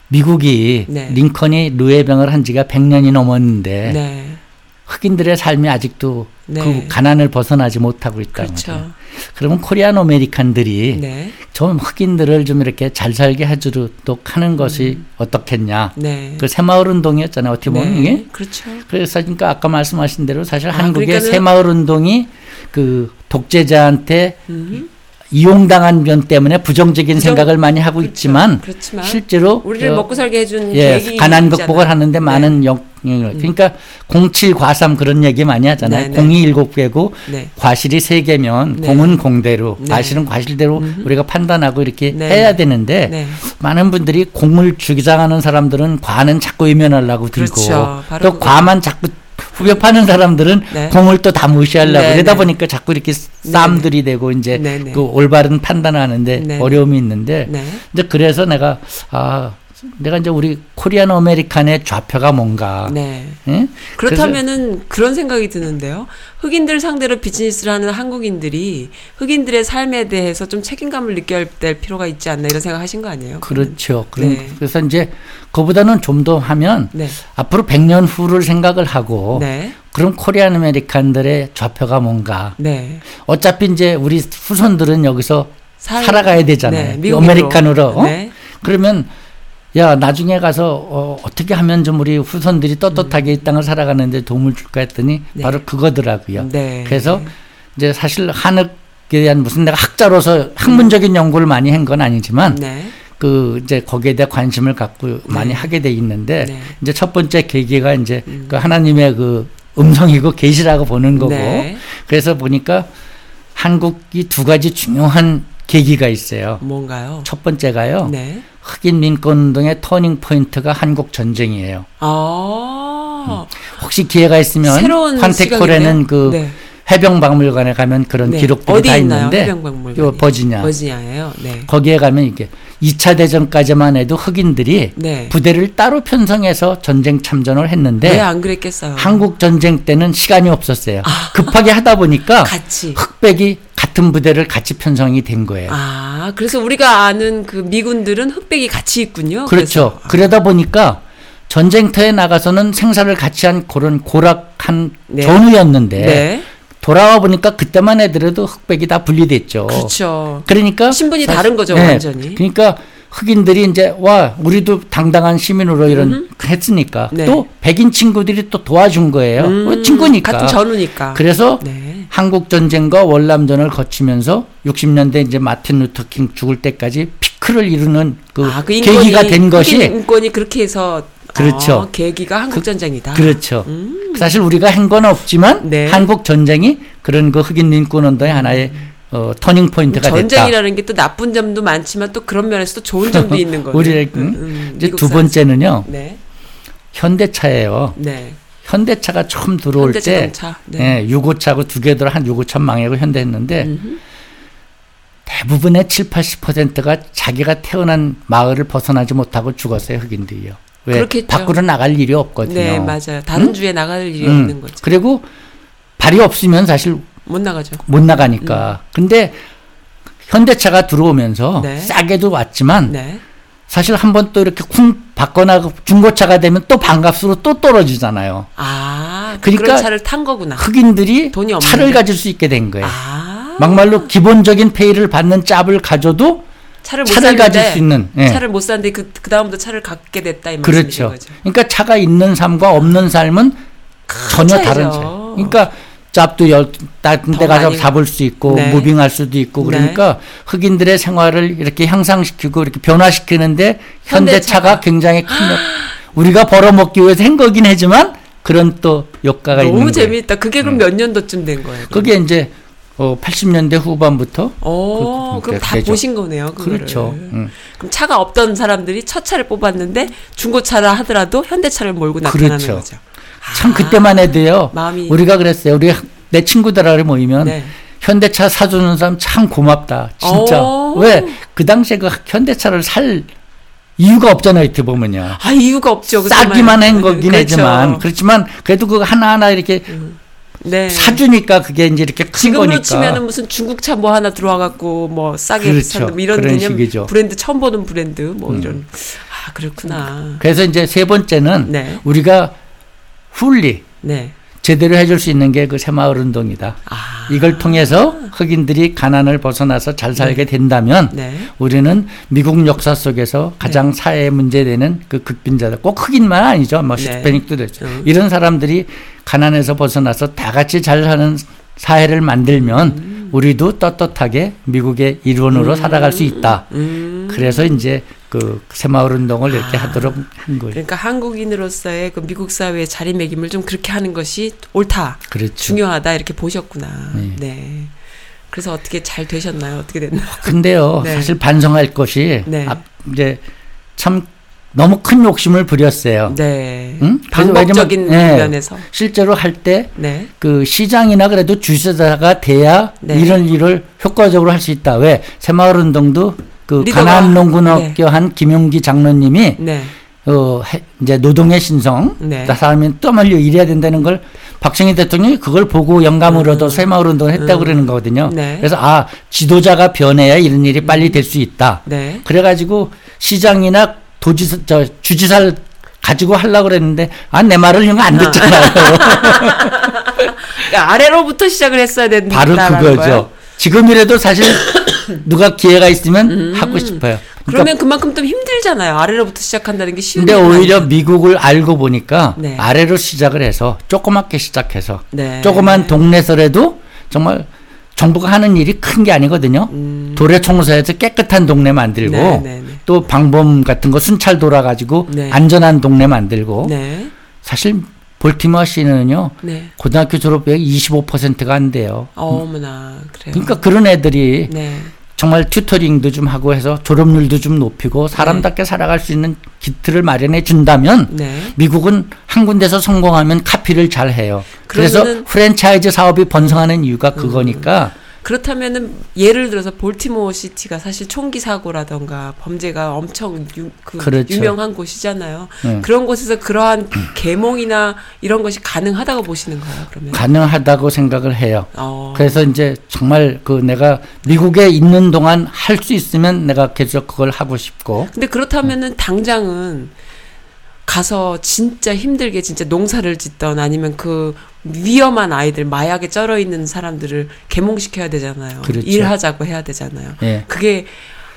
미국이 네. 링컨이 루에병을 한 지가 100년이 넘었는데 네. 흑인들의 삶이 아직도 네. 그 가난을 벗어나지 못하고 있다는 그렇죠. 거죠. 그러면 Korean American들이 네. 좀 흑인들을 좀 이렇게 잘 살게 해주도록 하는 것이 어떻겠냐. 음. 네. 그 새마을 운동이었잖아요. 어떻게 보면 네. 이게. 그렇죠. 그래서 그러니까 아까 말씀하신 대로 사실 아, 한국의 그러니까는- 새마을 운동이 그 독재자한테 음. 이용당한 면 때문에 부정적인 부정- 생각을 많이 하고 그렇죠. 있지만 그렇지만 실제로 우리를 저- 먹고 살게 해준 예, 가난 극복을 하는데 많은 영, 그러니까 07과삼 그런 얘기 많이 하잖아요. 네, 네. 공이 일곱 개고 네. 과실이 세 개면 네. 공은 공대로 네. 과실은 과실대로 우리가 판단하고 이렇게 네. 해야 되는데 네. 많은 분들이 공을 주장하는 사람들은 과는 자꾸 외면하려고 들고 그렇죠. 또 그거죠. 과만 자꾸 후벼 파는 사람들은 네. 공을 또 다 무시하려고 네, 그러다 네. 보니까 자꾸 이렇게 쌈들이 되고 이제. 그 올바른 판단을 하는데 네. 어려움이 있는데 네. 이제 그래서 내가 아 내가 이제 우리 Korean American의 좌표가 뭔가 네. 예? 그렇다면은 그런 생각이 드는데요. 흑인들 상대로 비즈니스를 하는 한국인들이 흑인들의 삶에 대해서 좀 책임감을 느껴야 될 필요가 있지 않나 이런 생각 하신 거 아니에요? 그렇죠. 그런- 네. 그래서 이제 그보다는 좀 더 하면 네. 앞으로 100년 후를 생각을 하고 네. 그럼 Korean American들의 좌표가 뭔가 네. 어차피 이제 우리 후손들은 여기서 살- 살아가야 되잖아요. 네. 아메리칸으로. 어? 네. 그러면 야 나중에 가서 어, 어떻게 하면 좀 우리 후손들이 떳떳하게 이 땅을 살아가는데 도움을 줄까 했더니 네. 바로 그거더라고요. 네. 그래서 이제 사실 한흑에 대한 무슨 내가 학자로서 학문적인 연구를 많이 한 건 아니지만 네. 그 이제 거기에 대해 관심을 갖고 많이 하게 돼 있는데 네. 음. 이제 첫 번째 계기가 이제 그 하나님의 그 음성이고 계시라고 보는 거고 네. 그래서 보니까 한국이 두 가지 중요한 계기가 있어요. 뭔가요? 첫 번째가요. 네. 흑인 민권 운동의 turning point가 한국 전쟁이에요. 아. 혹시 기회가 있으면 콴티코에는. 그 네. 해병 박물관에 가면 그런 네. 기록들이 어디 다 있나요? 있는데? 요 버지니아 버지니아예요. 네. 거기에 가면 이게 2차 대전까지만 해도 흑인들이 네. 부대를 따로 편성해서 전쟁 참전을 했는데 왜 안 그랬겠어요? 한국 전쟁 때는 시간이 없었어요. 급하게 하다 보니까 아. 같이. 흑백이 같은 부대를 같이 편성이 된 거예요. 아, 그래서 우리가 아는 그 미군들은 흑백이 같이 있군요. 그렇죠. 그래서. 그러다 보니까 전쟁터에 나가서는 생사를 같이 한 그런 고락한 네. 전우였는데 네. 돌아와 보니까 그때만 해더라도 흑백이 다 분리됐죠. 그렇죠. 그러니까 신분이 사실- 다른 거죠, 네. 완전히. 그러니까 흑인들이 이제 와 우리도 당당한 시민으로 이런 했으니까 네. 또 백인 친구들이 또 도와준 거예요. 음, 왜 친구니까. 같은 전우니까. 그래서 네. 한국 전쟁과 월남전을 거치면서 60년대 이제 마틴 루터킹 죽을 때까지 피크를 이루는 그, 아, 그 계기가 된 것이 인권이 그렇게 해서 그렇죠. 어, 계기가 한국 전쟁이다. 그 렇죠. 음. 사실 우리가 한 건 없지만 네. 한국 전쟁이 그런 그 흑인 인권 운동의 하나의 어, turning point가 됐다. 전쟁이라는 게 또 나쁜 점도 많지만 또 그런 면에서 또 좋은 점도 있는 거죠. 우리 음, 음, 이제 미국 두. 번째는요. 네. 현대차예요. 네. 현대차가 처음 들어올 때 현대자동차. 네. 예, 유고차하고 두 개 들어 한 유고차 망하고 현대했는데 음흠. 대부분의 7, 80%가 자기가 태어난 마을을 벗어나지 못하고 죽었어요, 흑인들이요. 왜? 그렇겠죠. 밖으로 나갈 일이 없거든요. 네, 맞아요. 다른 음? 주에 나갈 일이 음. 없는 거죠. 그리고 발이 없으면 사실 못 나가죠. 못 나가니까. 근데 현대차가 들어오면서 네. 싸게도 왔지만 네. 사실 한 번 또 이렇게 쿵 바꿔나 중고차가 되면 또 반값으로 또 떨어지잖아요. 아, 그러니까 차를 탄 거구나. 흑인들이 돈이 없는데. 차를 가질 수 있게 된 거예요. 아, 막말로 기본적인 페이를 받는 짭을 가져도 차를 못 차를 가질 수 있는 예. 차를 못 샀는데 그, 그 다음부터 차를 갖게 됐다 이 말씀이신 그렇죠. 거죠. 그러니까 차가 있는 삶과 없는 삶은 전혀 차이죠. 다른 차이. 그러니까 짭도 열 다른 데더 가서 많이- 잡을 수 있고 네. 무빙할 수도 있고 그러니까 흑인들의 생활을 이렇게 향상시키고 이렇게 변화시키는데 현대차가. 현대차가 굉장히 큰 역, 우리가 벌어먹기 위해서 한 거긴 하지만 그런 또 효과가 있는 너무 거예요. 재미있다. 그게 그럼 몇 년도쯤 된 거예요? 그럼? 그게 이제 어 80년대 후반부터 어, 그- 그럼 다 되죠. 보신 거네요. 그거를. 그렇죠. 음. 그럼 차가 없던 사람들이 첫 차를 뽑았는데 중고차라 하더라도 현대차를 몰고 나타나는 그렇죠. 거죠. 참 아, 그때만 해도요. 마음이 우리가 그랬어요. 우리 내 친구들하고 모이면 네. 현대차 사주는 사람 참 고맙다. 진짜. 오. 왜? 그 당시에 그 현대차를 살 이유가 없잖아요. 이렇게 보면요. 아 이유가 없죠. 싸기만 한 거긴 그렇죠. 하지만 그렇지만 그래도 그거 하나하나 이렇게 네. 사주니까 그게 이제 이렇게 큰 지금으로 거니까. 치면은 무슨 중국차 뭐 하나 들어와 갖고 뭐 싸게 그렇죠. 산다 뭐 이런 그런 개념 식이죠. 음. 브랜드 처음 보는 브랜드 뭐 이런 아 그렇구나. 그래서 이제 세 번째는 네. 우리가 훌리 네. 제대로 해줄 수 있는 게 그 새마을 운동이다. 아. 이걸 통해서 흑인들이 가난을 벗어나서 잘 살게 된다면 네. 우리는 미국 역사 속에서 가장 사회에 문제되는 그 극빈자들 꼭 흑인만 아니죠. 뭐 네. 히스패닉도 되죠. 음. 이런 사람들이 가난에서 벗어나서 다 같이 잘 사는 사회를 만들면 음. 우리도 떳떳하게 미국의 일원으로 살아갈 수 있다. 음. 그래서 이제 그 새마을 운동을 이렇게 하도록 한 거예요. 그러니까 한국인으로서의 그 미국 사회의 자리매김을 좀 그렇게 하는 것이 옳다, 그렇죠. 중요하다 이렇게 보셨구나. 네. 네. 그래서 어떻게 잘 되셨나요? 어떻게 됐나요? 근데요, 네. 사실 반성할 것이 네. 앞- 이제 참 너무 큰 욕심을 부렸어요. 네. 응? 방법적인 네. 면에서. 실제로 할때 네. 그 시장이나 그래도 주세자가 돼야 네. 이런 일을 효과적으로 할 수 있다. 왜? 새마을 운동도 그 가나안 농군학교 한 김용기 장로님이 네. 어 해- 이제 노동의 신성, 네. 나 사람이 뜸흘려 일해야 된다는 걸 박정희 대통령이 그걸 보고 영감을 얻어 새마을 운동을 했다고 그러는 거거든요. 음. 네. 그래서 아 지도자가 변해야 이런 일이 빨리 될 수 있다. 네. 그래가지고 시장이나 도지사 저 주지사를 가지고 하려고 그랬는데 아 내 말을 이거 안 듣잖아요. 그러니까 아래로부터 시작을 했어야 된다. 바로 그거죠. 지금이라도 사실 누가 기회가 있으면 하고 싶어요. 그러니까 그러면 그만큼 좀 힘들잖아요. 아래로부터 시작한다는 게 쉬운 근데 일은 오히려 아니죠. 미국을 알고 보니까 네. 아래로 시작을 해서 조그맣게 시작해서 네. 조그만 동네서라도 정말 정부가 하는 일이 큰 게 아니거든요. 도래 청소해서 깨끗한 동네 만들고 음. 네, 네, 네. 또 방범 같은 거 순찰 돌아가지고 네. 안전한 동네 만들고 네. 사실 볼티모어 시는요 네. 고등학교 졸업율이 25%가 안 돼요. 어머나 그래요. 그러니까 그런 애들이 네. 정말 튜터링도 좀 하고 해서 졸업률도 좀 높이고 사람답게 살아갈 수 있는 기틀을 마련해 준다면 네. 미국은 한 군데서 성공하면 카피를 잘 해요. 그래서 음. 프랜차이즈 사업이 번성하는 이유가 그거니까 그렇다면은 예를 들어서 볼티모어 시티가 사실 총기 사고라던가 범죄가 엄청 유, 그 그렇죠. 유명한 곳이잖아요. 네. 그런 곳에서 그러한 계몽이나 이런 것이 가능하다고 보시는 거예요. 그러면. 가능하다고 생각을 해요. 어. 그래서 이제 정말 그 내가 미국에 있는 동안 할 수 있으면 내가 계속 그걸 하고 싶고 근데 그렇다면은 당장은 가서 진짜 힘들게 진짜 농사를 짓던 아니면 그 위험한 아이들 마약에 쩔어 있는 사람들을 개몽시켜야 되잖아요. 그렇죠. 일하자고 해야 되잖아요. 예. 그게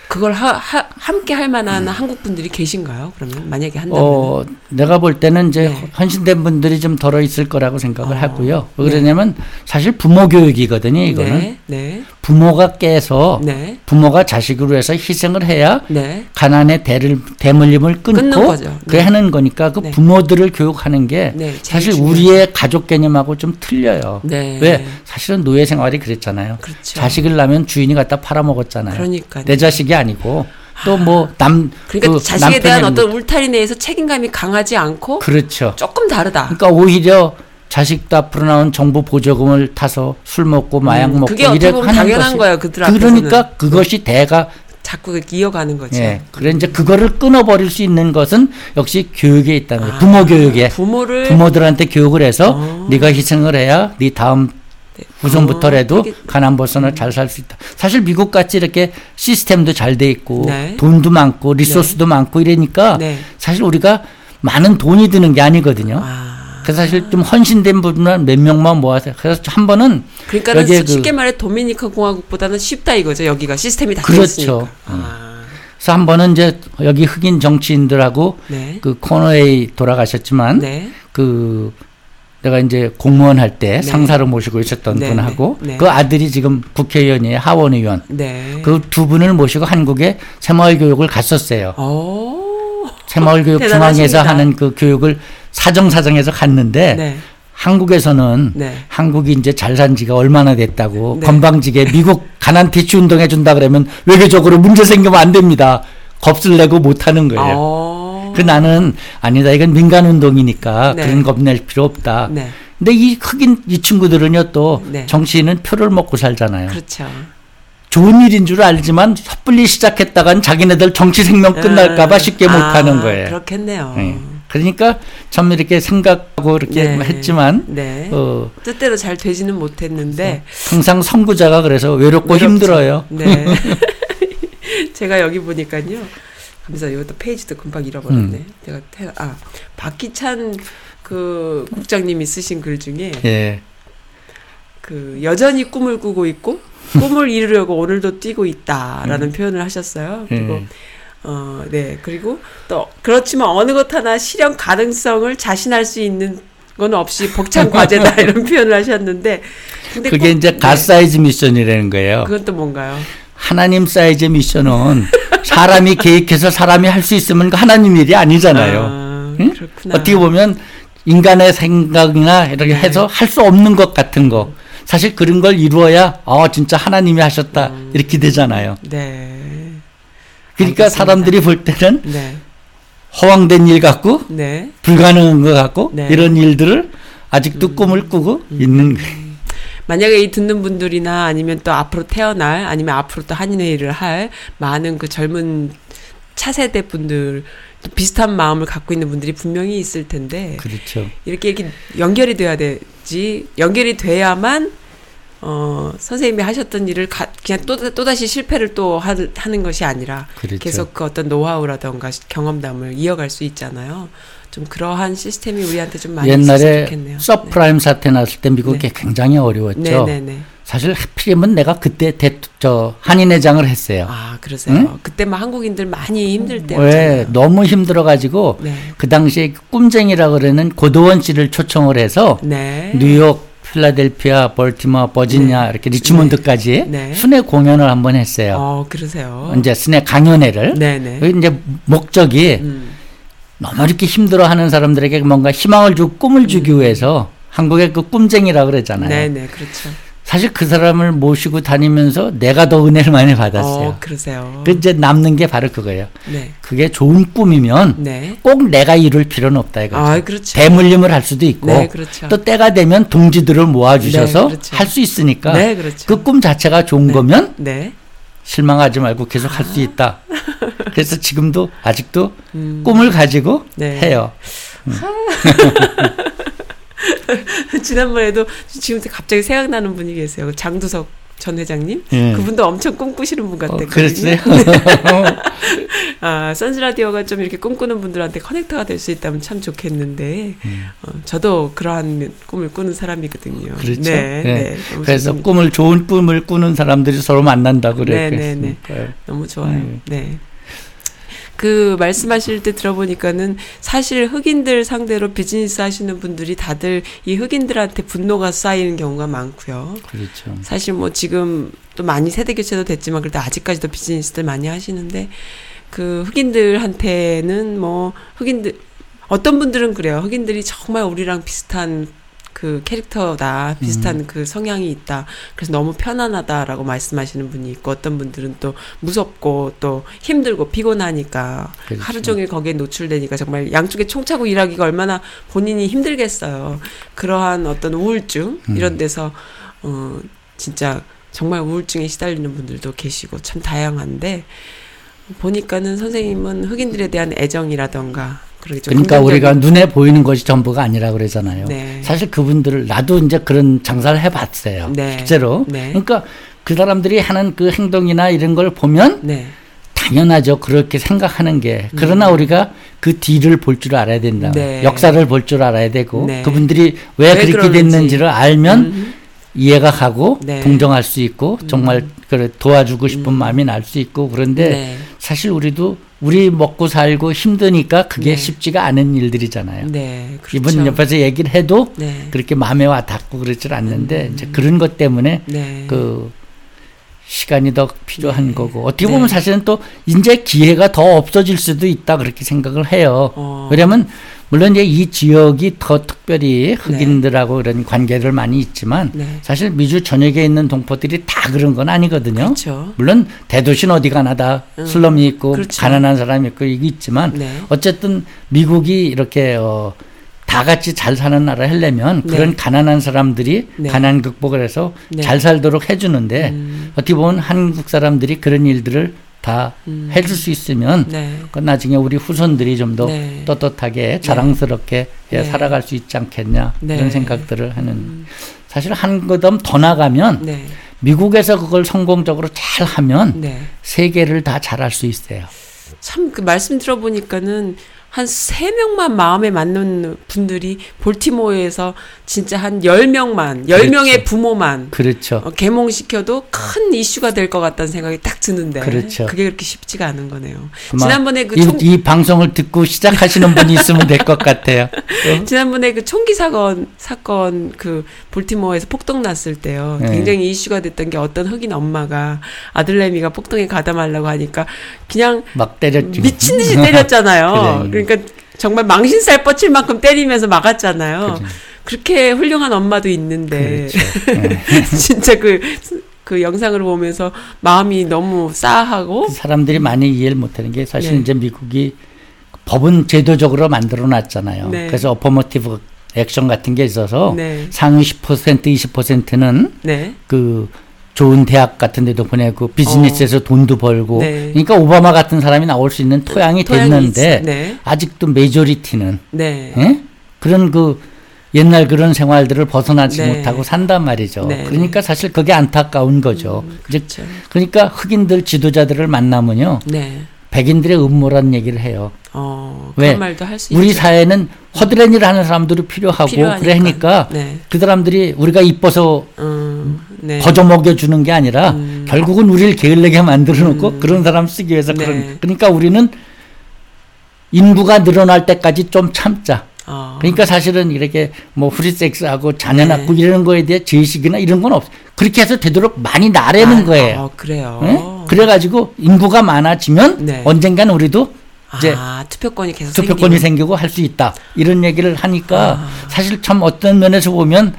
그걸 하, 하, 함께 할 만한 한국 분들이 계신가요? 그러면 만약에 한다면 어, 내가 볼 때는 이제 네. 헌신된 분들이 좀 덜어 있을 거라고 생각을 어, 하고요. 왜 그러냐면 사실 부모 교육이거든요, 이거는. 네, 네, 부모가 깨서 네, 부모가 자식으로 해서 희생을 해야 네, 가난의 대를 대물림을 끊고 네. 하는 거니까 그 네. 부모들을 교육하는 게 네, 사실. 우리의 가족 개념하고 좀 틀려요. 네. 왜 사실은 노예 생활이 그랬잖아요. 그렇죠. 자식을 낳으면 주인이 갖다 팔아먹었잖아요. 그러니까요. 내 자식이 아니고 또뭐남 그러니까 그 자식에 대한 어떤 울타리 내에서 책임감이 강하지 않고 그렇죠. 조금 다르다. 그러니까 오히려 자식도 앞으로 나온 정부 보조금을 타서 술 먹고 마약 음, 먹고 그게 어떻게 이래 보면 하는 당연한 것이 거예요, 그들 앞에서는. 그러니까 그것이 대가 자꾸 그렇게 이어가는 거죠. 예. 그래 이제 그거를 끊어버릴 수 있는 것은 역시 교육에 있다는 거예요. 아, 부모 교육에 부모를 부모들한테 교육을 해서 어. 네가 희생을 해야 네 다음 네. 후손부터라도 어, 가난 벗어나 잘 살 수 있다. 사실 미국 같이 이렇게 시스템도 잘 돼 있고 네. 돈도 많고 리소스도 많고 이러니까 네. 사실 우리가 많은 돈이 드는 게 아니거든요. 아. 그래서 사실 좀 헌신된 분은 몇 명만 모아서 그래서 한 번은 그러니까는 여기에 그- 쉽게 말해 도미니카 공화국보다는 쉽다 이거죠. 여기가 시스템이 다 그렇죠. 있으니까. 아. 그래서 한 번은 이제 여기 흑인 정치인들하고 네. 그 코너웨이 돌아가셨지만 네. 그 내가 이제 공무원 할때 네. 상사로 모시고 있었던 네, 분하고 네, 네. 그 아들이 지금 국회의원이에요 하원 의원 네. 그두 분을 모시고 한국에 새마을 교육을 갔었어요 오. 새마을 교육 대단하십니다. 중앙에서 하는 그 교육을 사정사정해서 갔는데 네. 한국에서는 네. 한국이 이제 잘 산 지가 얼마나 됐다고 네. 건방지게 미국 가난 퇴치 운동 해준다 그러면 외교적으로 문제 생기면 안 됩니다 겁을 내고 못 하는 거예요 어. 그 나는 아니다 이건 민간 운동이니까 네. 그런 겁 낼 필요 없다. 네. 근데 이 흑인 이 친구들은요 또 네. 정치인은 표를 먹고 살잖아요. 그렇죠. 좋은 일인 줄 알지만 섣불리 시작했다간 자기네들 정치 생명 끝날까봐 쉽게 못 아, 하는 거예요. 그렇겠네요. 네. 그러니까 참 이렇게 생각하고 이렇게 네. 했지만 네. 어, 뜻대로 잘 되지는 못했는데 항상 선구자가 그래서 외롭고 외롭죠. 힘들어요. 네. 제가 여기 보니까요. 하면서 이것도 페이지도 금방 잃어버렸네. 음. 제가 태, 아 박기찬 그 국장님이 쓰신 글 중에 예. 그 여전히 꿈을 꾸고 있고 꿈을 이루려고 오늘도 뛰고 있다라는 표현을 하셨어요. 그리고 음. 어, 네. 그리고 또 그렇지만 어느 것 하나 실현 가능성을 자신할 수 있는 건 없이 벅찬 과제다 이런 표현을 하셨는데 근데 그게 꼭- 이제 God 네. size mission이라는 거예요. 그건 또 뭔가요? 하나님 사이즈의 mission은 사람이 계획해서 사람이 할 수 있으면 그 하나님 일이 아니잖아요. 아, 응? 그렇구나. 어떻게 보면 인간의 생각이나 이렇게 네. 해서 할수 없는 것 같은 거. 사실 그런 걸 이루어야 아 진짜 하나님이 하셨다 음. 이렇게 되잖아요. 네. 그러니까 알겠습니다. 사람들이 볼 때는 네. 허황된 일 같고 네. 불가능한 것 같고 네. 이런 일들을 아직도 꿈을 꾸고 있는 거예요. 만약에 이 듣는 분들이나 아니면 또 앞으로 태어날 아니면 앞으로 또 한인회의를 할 많은 그 젊은 차세대 분들 또 비슷한 마음을 갖고 있는 분들이 분명히 있을 텐데 그렇죠. 이렇게 이렇게 연결이 돼야 되지 연결이 돼야만 어 선생님이 하셨던 일을 가, 그냥 또 또다시 실패를 또 하, 하는 것이 아니라 그렇죠. 계속 그 어떤 노하우라던가 경험담을 이어갈 수 있잖아요. 좀 그러한 시스템이 우리한테 좀 많이 옛날에 좋겠네요. 서프라임 사태 났을 때 미국이 굉장히 어려웠죠. 네, 네, 네. 사실 하필이면 내가 그때 대, 저 한인회장을 했어요. 아, 그러세요. 응? 그때 막 한국인들 많이 힘들 왜 때였잖아요. 너무 힘들어가지고 네. 그 당시에 꿈쟁이라 그러는 고도원 씨를 초청을 해서 네. 뉴욕, 필라델피아, 벌티모, 버지니아 이렇게 리치몬드까지 네. 순회 공연을 한번 했어요. 어, 그러세요. 이제 순회 강연회를. 네, 네. 그 이제 목적이 음. 너무 이렇게 힘들어하는 사람들에게 뭔가 희망을 주고 꿈을 주기 위해서 한국의 그 꿈쟁이라 그러잖아요. 음. 네, 네. 그렇죠. 사실 그 사람을 모시고 다니면서 내가 더 은혜를 많이 받았어요. 어, 그러세요. 그 이제 남는 게 바로 그거예요. 네. 그게 좋은 꿈이면 네. 꼭 내가 이룰 필요는 없다 이거죠. 아, 그렇죠. 대물림을 할 수도 있고 네, 그렇죠. 또 때가 되면 동지들을 모아주셔서 네, 그렇죠. 할수 있으니까 네, 그렇죠. 그꿈 자체가 좋은 거면 네. 실망하지 말고 계속 할 수 있다. 그래서 지금도 아직도 음. 꿈을 가지고 네. 해요. 지난번에도 지금 갑자기 생각나는 분이 계세요. 장두석 전 회장님 예. 그분도 엄청 꿈꾸시는 분 어, 같았거든요. 그랬어요. 아, 선즈 라디오가 좀 이렇게 꿈꾸는 분들한테 커넥터가 될 수 있다면 참 좋겠는데 어, 저도 그러한 꿈을 꾸는 사람이거든요. 음. 그렇죠. 네, 네. 네. 그래서 좋습니다. 꿈을 좋은 꿈을 꾸는 사람들이 서로 만난다고 네, 그랬 네, 네. 요 너무 좋아요. 음. 네. 그 말씀하실 때 들어보니까는 사실 흑인들 상대로 비즈니스 하시는 분들이 다들 이 흑인들한테 분노가 쌓이는 경우가 많고요. 그렇죠. 사실 뭐 지금 또 많이 세대 교체도 됐지만 그래도 아직까지도 비즈니스들 많이 하시는데 그 흑인들한테는 뭐 흑인들 어떤 분들은 그래요. 흑인들이 정말 우리랑 비슷한 그 캐릭터다, 비슷한 그 성향이 있다. 그래서 너무 편안하다라고 말씀하시는 분이 있고 어떤 분들은 또 무섭고 또 힘들고 피곤하니까 그렇죠. 하루 종일 거기에 노출되니까 정말 양쪽에 총 차고 일하기가 얼마나 본인이 힘들겠어요. 그러한 어떤 우울증 음. 이런 데서 어 진짜 정말 우울증에 시달리는 분들도 계시고 참 다양한데 보니까는 선생님은 흑인들에 대한 애정이라던가 그러니까 우리가 긍정적인- 눈에 보이는 것이 전부가 아니라 그러잖아요. 네. 사실 그분들을 나도 이제 그런 장사를 해봤어요. 네. 실제로. 네. 그러니까 그 사람들이 하는 그 행동이나 이런 걸 보면 네. 당연하죠. 그렇게 생각하는 게. 그러나 우리가 그 뒤를 볼 줄 알아야 된다. 음. 네. 역사를 볼 줄 알아야 되고 네. 그분들이 왜, 왜 그렇게 그러는지. 됐는지를 알면 음. 이해가 가고 네. 동정할 수 있고 정말 그래 도와주고 싶은 마음이 날 수 있고 그런데 네. 사실 우리도 우리 먹고 살고 힘드니까 그게 네. 쉽지가 않은 일들이잖아요. 네. 그렇죠. 이분 옆에서 얘기를 해도 네. 그렇게 마음에 와 닿고 그러질 않는데 이제 그런 것 때문에 네. 그 시간이 더 필요한 네. 거고 어떻게 네. 보면 사실은 또 이제 기회가 더 없어질 수도 있다 그렇게 생각을 해요. 어. 왜냐하면 물론 이제 이 지역이 더 특별히 흑인들하고 이런 관계를 많이 있지만 네. 사실 미주 전역에 있는 동포들이 다 그런 건 아니거든요. 그렇죠. 물론 대도시는 어디 가나 다 음, 슬럼이 있고 그렇죠. 가난한 사람이 있고 이게 있지만 네. 어쨌든 미국이 이렇게 어, 다 같이 잘 사는 나라 하려면 네. 그런 가난한 사람들이 네. 가난 극복을 해서 네. 잘 살도록 해주는데 음. 어떻게 보면 한국 사람들이 그런 일들을 다 음. 해줄 수 있으면 네. 그 나중에 우리 후손들이 좀더 네. 떳떳하게 자랑스럽게 예, 네. 살아갈 수 있지 않겠냐 네. 이런 생각들을 하는 사실 한 걸음 더 나가면 네. 미국에서 그걸 성공적으로 잘 하면 네. 세계를 다 잘할 수 있어요. 참 그 말씀 들어보니까는 한세 명만 마음에 맞는 분들이 볼티모어에서 진짜 한 열명만열 명의 그렇죠. 부모만 그렇죠. 어, 개몽시켜도 큰 이슈가 될 것 같다는 생각이 딱 드는데 그렇죠. 그게 그렇게 쉽지가 않은 거네요. 지난번에 그 이, 총, 이 방송을 듣고 시작하시는 분이 있으면 될 것 같아요. 어? 지난번에 그 총기 사건 사건 그 볼티모어에서 폭동 났을 때요. 네. 굉장히 이슈가 됐던 게 어떤 흑인 엄마가 아들내미가 폭동에 가담하려고 하니까 그냥 막 때렸죠. 미친 듯이 때렸잖아요. 그래. 그러니까 정말 망신살 뻗칠 만큼 때리면서 막았잖아요. 그래. 그렇게 훌륭한 엄마도 있는데 그렇죠. 네. 진짜 그, 그 영상을 보면서 마음이 너무 싸하고 사람들이 많이 이해를 못하는 게 사실 네. 이제 미국이 법은 제도적으로 만들어 놨잖아요. 네. 그래서 어퍼머티브 액션 같은 게 있어서 네. 상위 10% 20%는 네. 그 좋은 대학 같은 데도 보내고 비즈니스에서 돈도 벌고 어. 네. 그러니까 오바마 같은 사람이 나올 수 있는 토양이, 토양이 됐는데 있- 네. 아직도 메조리티는 네. 예? 그런 그 옛날 그런 생활들을 벗어나지 네. 못하고 산단 말이죠. 네. 그러니까 사실 그게 안타까운 거죠. 이제 그렇죠. 그러니까 흑인들 지도자들을 만나면요. 네. 백인들의 음모라는 얘기를 해요. 어, 왜? 그런 말도 할수 우리 있죠. 사회는 허드렛 일을 하는 사람들이 필요하고 필요하니까. 그러니까 네. 그 사람들이 우리가 이뻐서 음, 네. 거저 먹여 주는 게 아니라 음. 결국은 우리를 게을르게 만들어 놓고 그런 사람 쓰기 위해서 네. 그런 그러니까 우리는 인구가 늘어날 때까지 좀 참자. 어. 그러니까 사실은 이렇게 뭐 프리섹스하고 자녀 네. 낳고 이러는 거에 대해 죄의식이나 이런 건 없어. 그렇게 해서 되도록 많이 낳으라는 아, 거예요. 어, 그래요. 예? 그래가지고 인구가 많아지면 네. 언젠가는 우리도 이제 아, 투표권이 계속 투표권이. 생기고 할 수 있다. 이런 얘기를 하니까 아. 사실 참 어떤 면에서 보면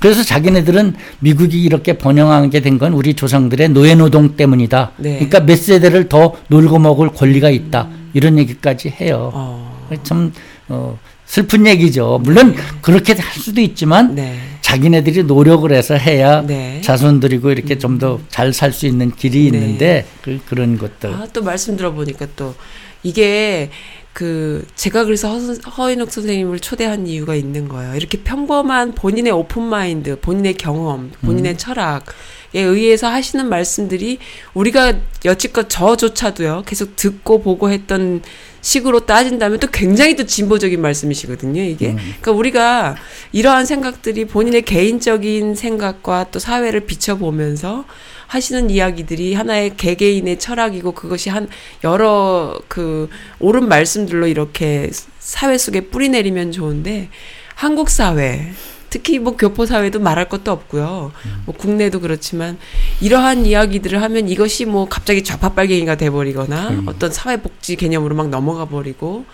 그래서 자기네들은 미국이 이렇게 번영하게 된 건 우리 조상들의 노예 노동 때문이다. 네. 그러니까 몇 세대를 더 놀고 먹을 권리가 있다. 이런 얘기까지 해요. 어. 참 어, 슬픈 얘기죠. 물론 그렇게 할 수도 있지만 네. 자기네들이 노력을 해서 해야 네. 자손들이고 이렇게 좀 더 잘 살 수 있는 길이 네. 있는데 그, 그런 것들. 아, 또 말씀 들어보니까 또 이게 그 제가 그래서 허, 허인옥 선생님을 초대한 이유가 있는 거예요. 이렇게 평범한 본인의 오픈 마인드, 본인의 경험, 본인의 철학에 의해서 하시는 말씀들이 우리가 여지껏 저조차도요. 계속 듣고 보고 했던 식으로 따진다면 또 굉장히 또 진보적인 말씀이시거든요, 이게. 그러니까 우리가 이러한 생각들이 본인의 개인적인 생각과 또 사회를 비춰보면서 하시는 이야기들이 하나의 개개인의 철학이고 그것이 한 여러 그 옳은 말씀들로 이렇게 사회 속에 뿌리 내리면 좋은데 한국 사회 특히 뭐 교포 사회도 말할 것도 없고요. 뭐 국내도 그렇지만 이러한 이야기들을 하면 이것이 뭐 갑자기 좌파 빨갱이가 돼 버리거나 어떤 사회 복지 개념으로 막 넘어가 버리고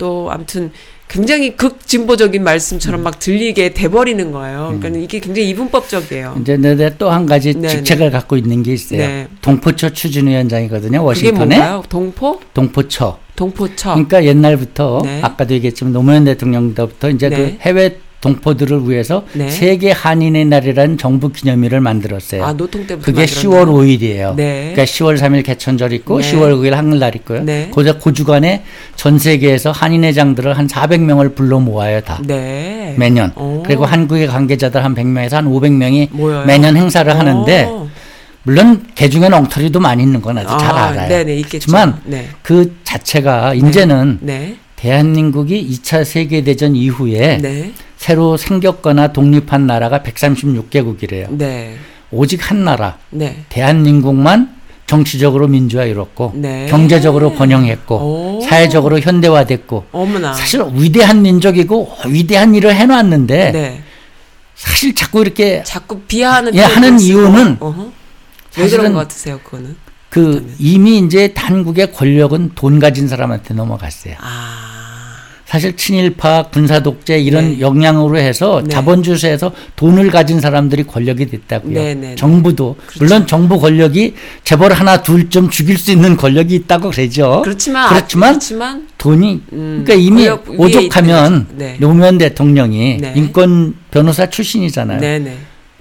또 아무튼 굉장히 극진보적인 말씀처럼 막 들리게 돼 버리는 거예요. 그러니까 이게 굉장히 이분법적이에요. 이제 내가 또 한 가지 네, 직책을 갖고 있는 게 있어요. 네. 동포처 추진위원장이거든요. 워싱턴에? 동포? 동포처. 동포처. 그러니까 옛날부터 네. 아까도 얘기했지만 노무현 대통령 때부터 이제 네. 그 해외 동포들을 위해서 네. 세계 한인의 날이라는 정부 기념일을 만들었어요. 아 노통 때부터 그게 만들었나요? 10월 5일이에요. 네. 그러니까 10월 3일 개천절 있고 네. 10월 9일 한글날 있고요. 네. 고작 그 주간에 전 세계에서 한인회장들을 한 400명을 불러 모아요 다. 네. 매년. 오. 그리고 한국의 관계자들 한 100명에서 한 500명이 모여요? 매년 행사를 하는데 어. 물론 개 중에는 엉터리도 많이 있는 건 아주 잘 아, 알아요. 네네 있겠죠. 하지만 네. 그 자체가 이제는 네. 대한민국이 2차 세계 대전 이후에 네. 새로 생겼거나 독립한 나라가 136개국이래요. 네. 오직 한 나라, 네. 대한민국만 정치적으로 민주화 이뤘고 네. 경제적으로 번영했고 오. 사회적으로 현대화됐고 어머나. 사실 위대한 민족이고 위대한 일을 해놨는데 네. 사실 자꾸 이렇게 자꾸 비하하는 예, 하는. 이유는 어허. 왜 사실은 그런 것 같으세요, 그거는? 그 이미 이제 한국의 권력은 돈 가진 사람한테 넘어갔어요. 아. 사실 친일파, 군사 독재 이런 네. 영향으로 해서 네. 자본주의에서 돈을 가진 사람들이 권력이 됐다고요. 네, 네, 네. 정부도 그렇죠. 물론 정부 권력이 재벌 하나 둘 좀 죽일 수 있는 권력이 있다고 그러죠. 그렇지만 어? 그렇지만 그렇지만 돈이 음, 그러니까 이미 오죽하면. 네. 노무현 대통령이 네. 인권 변호사 출신이잖아요. 네, 네.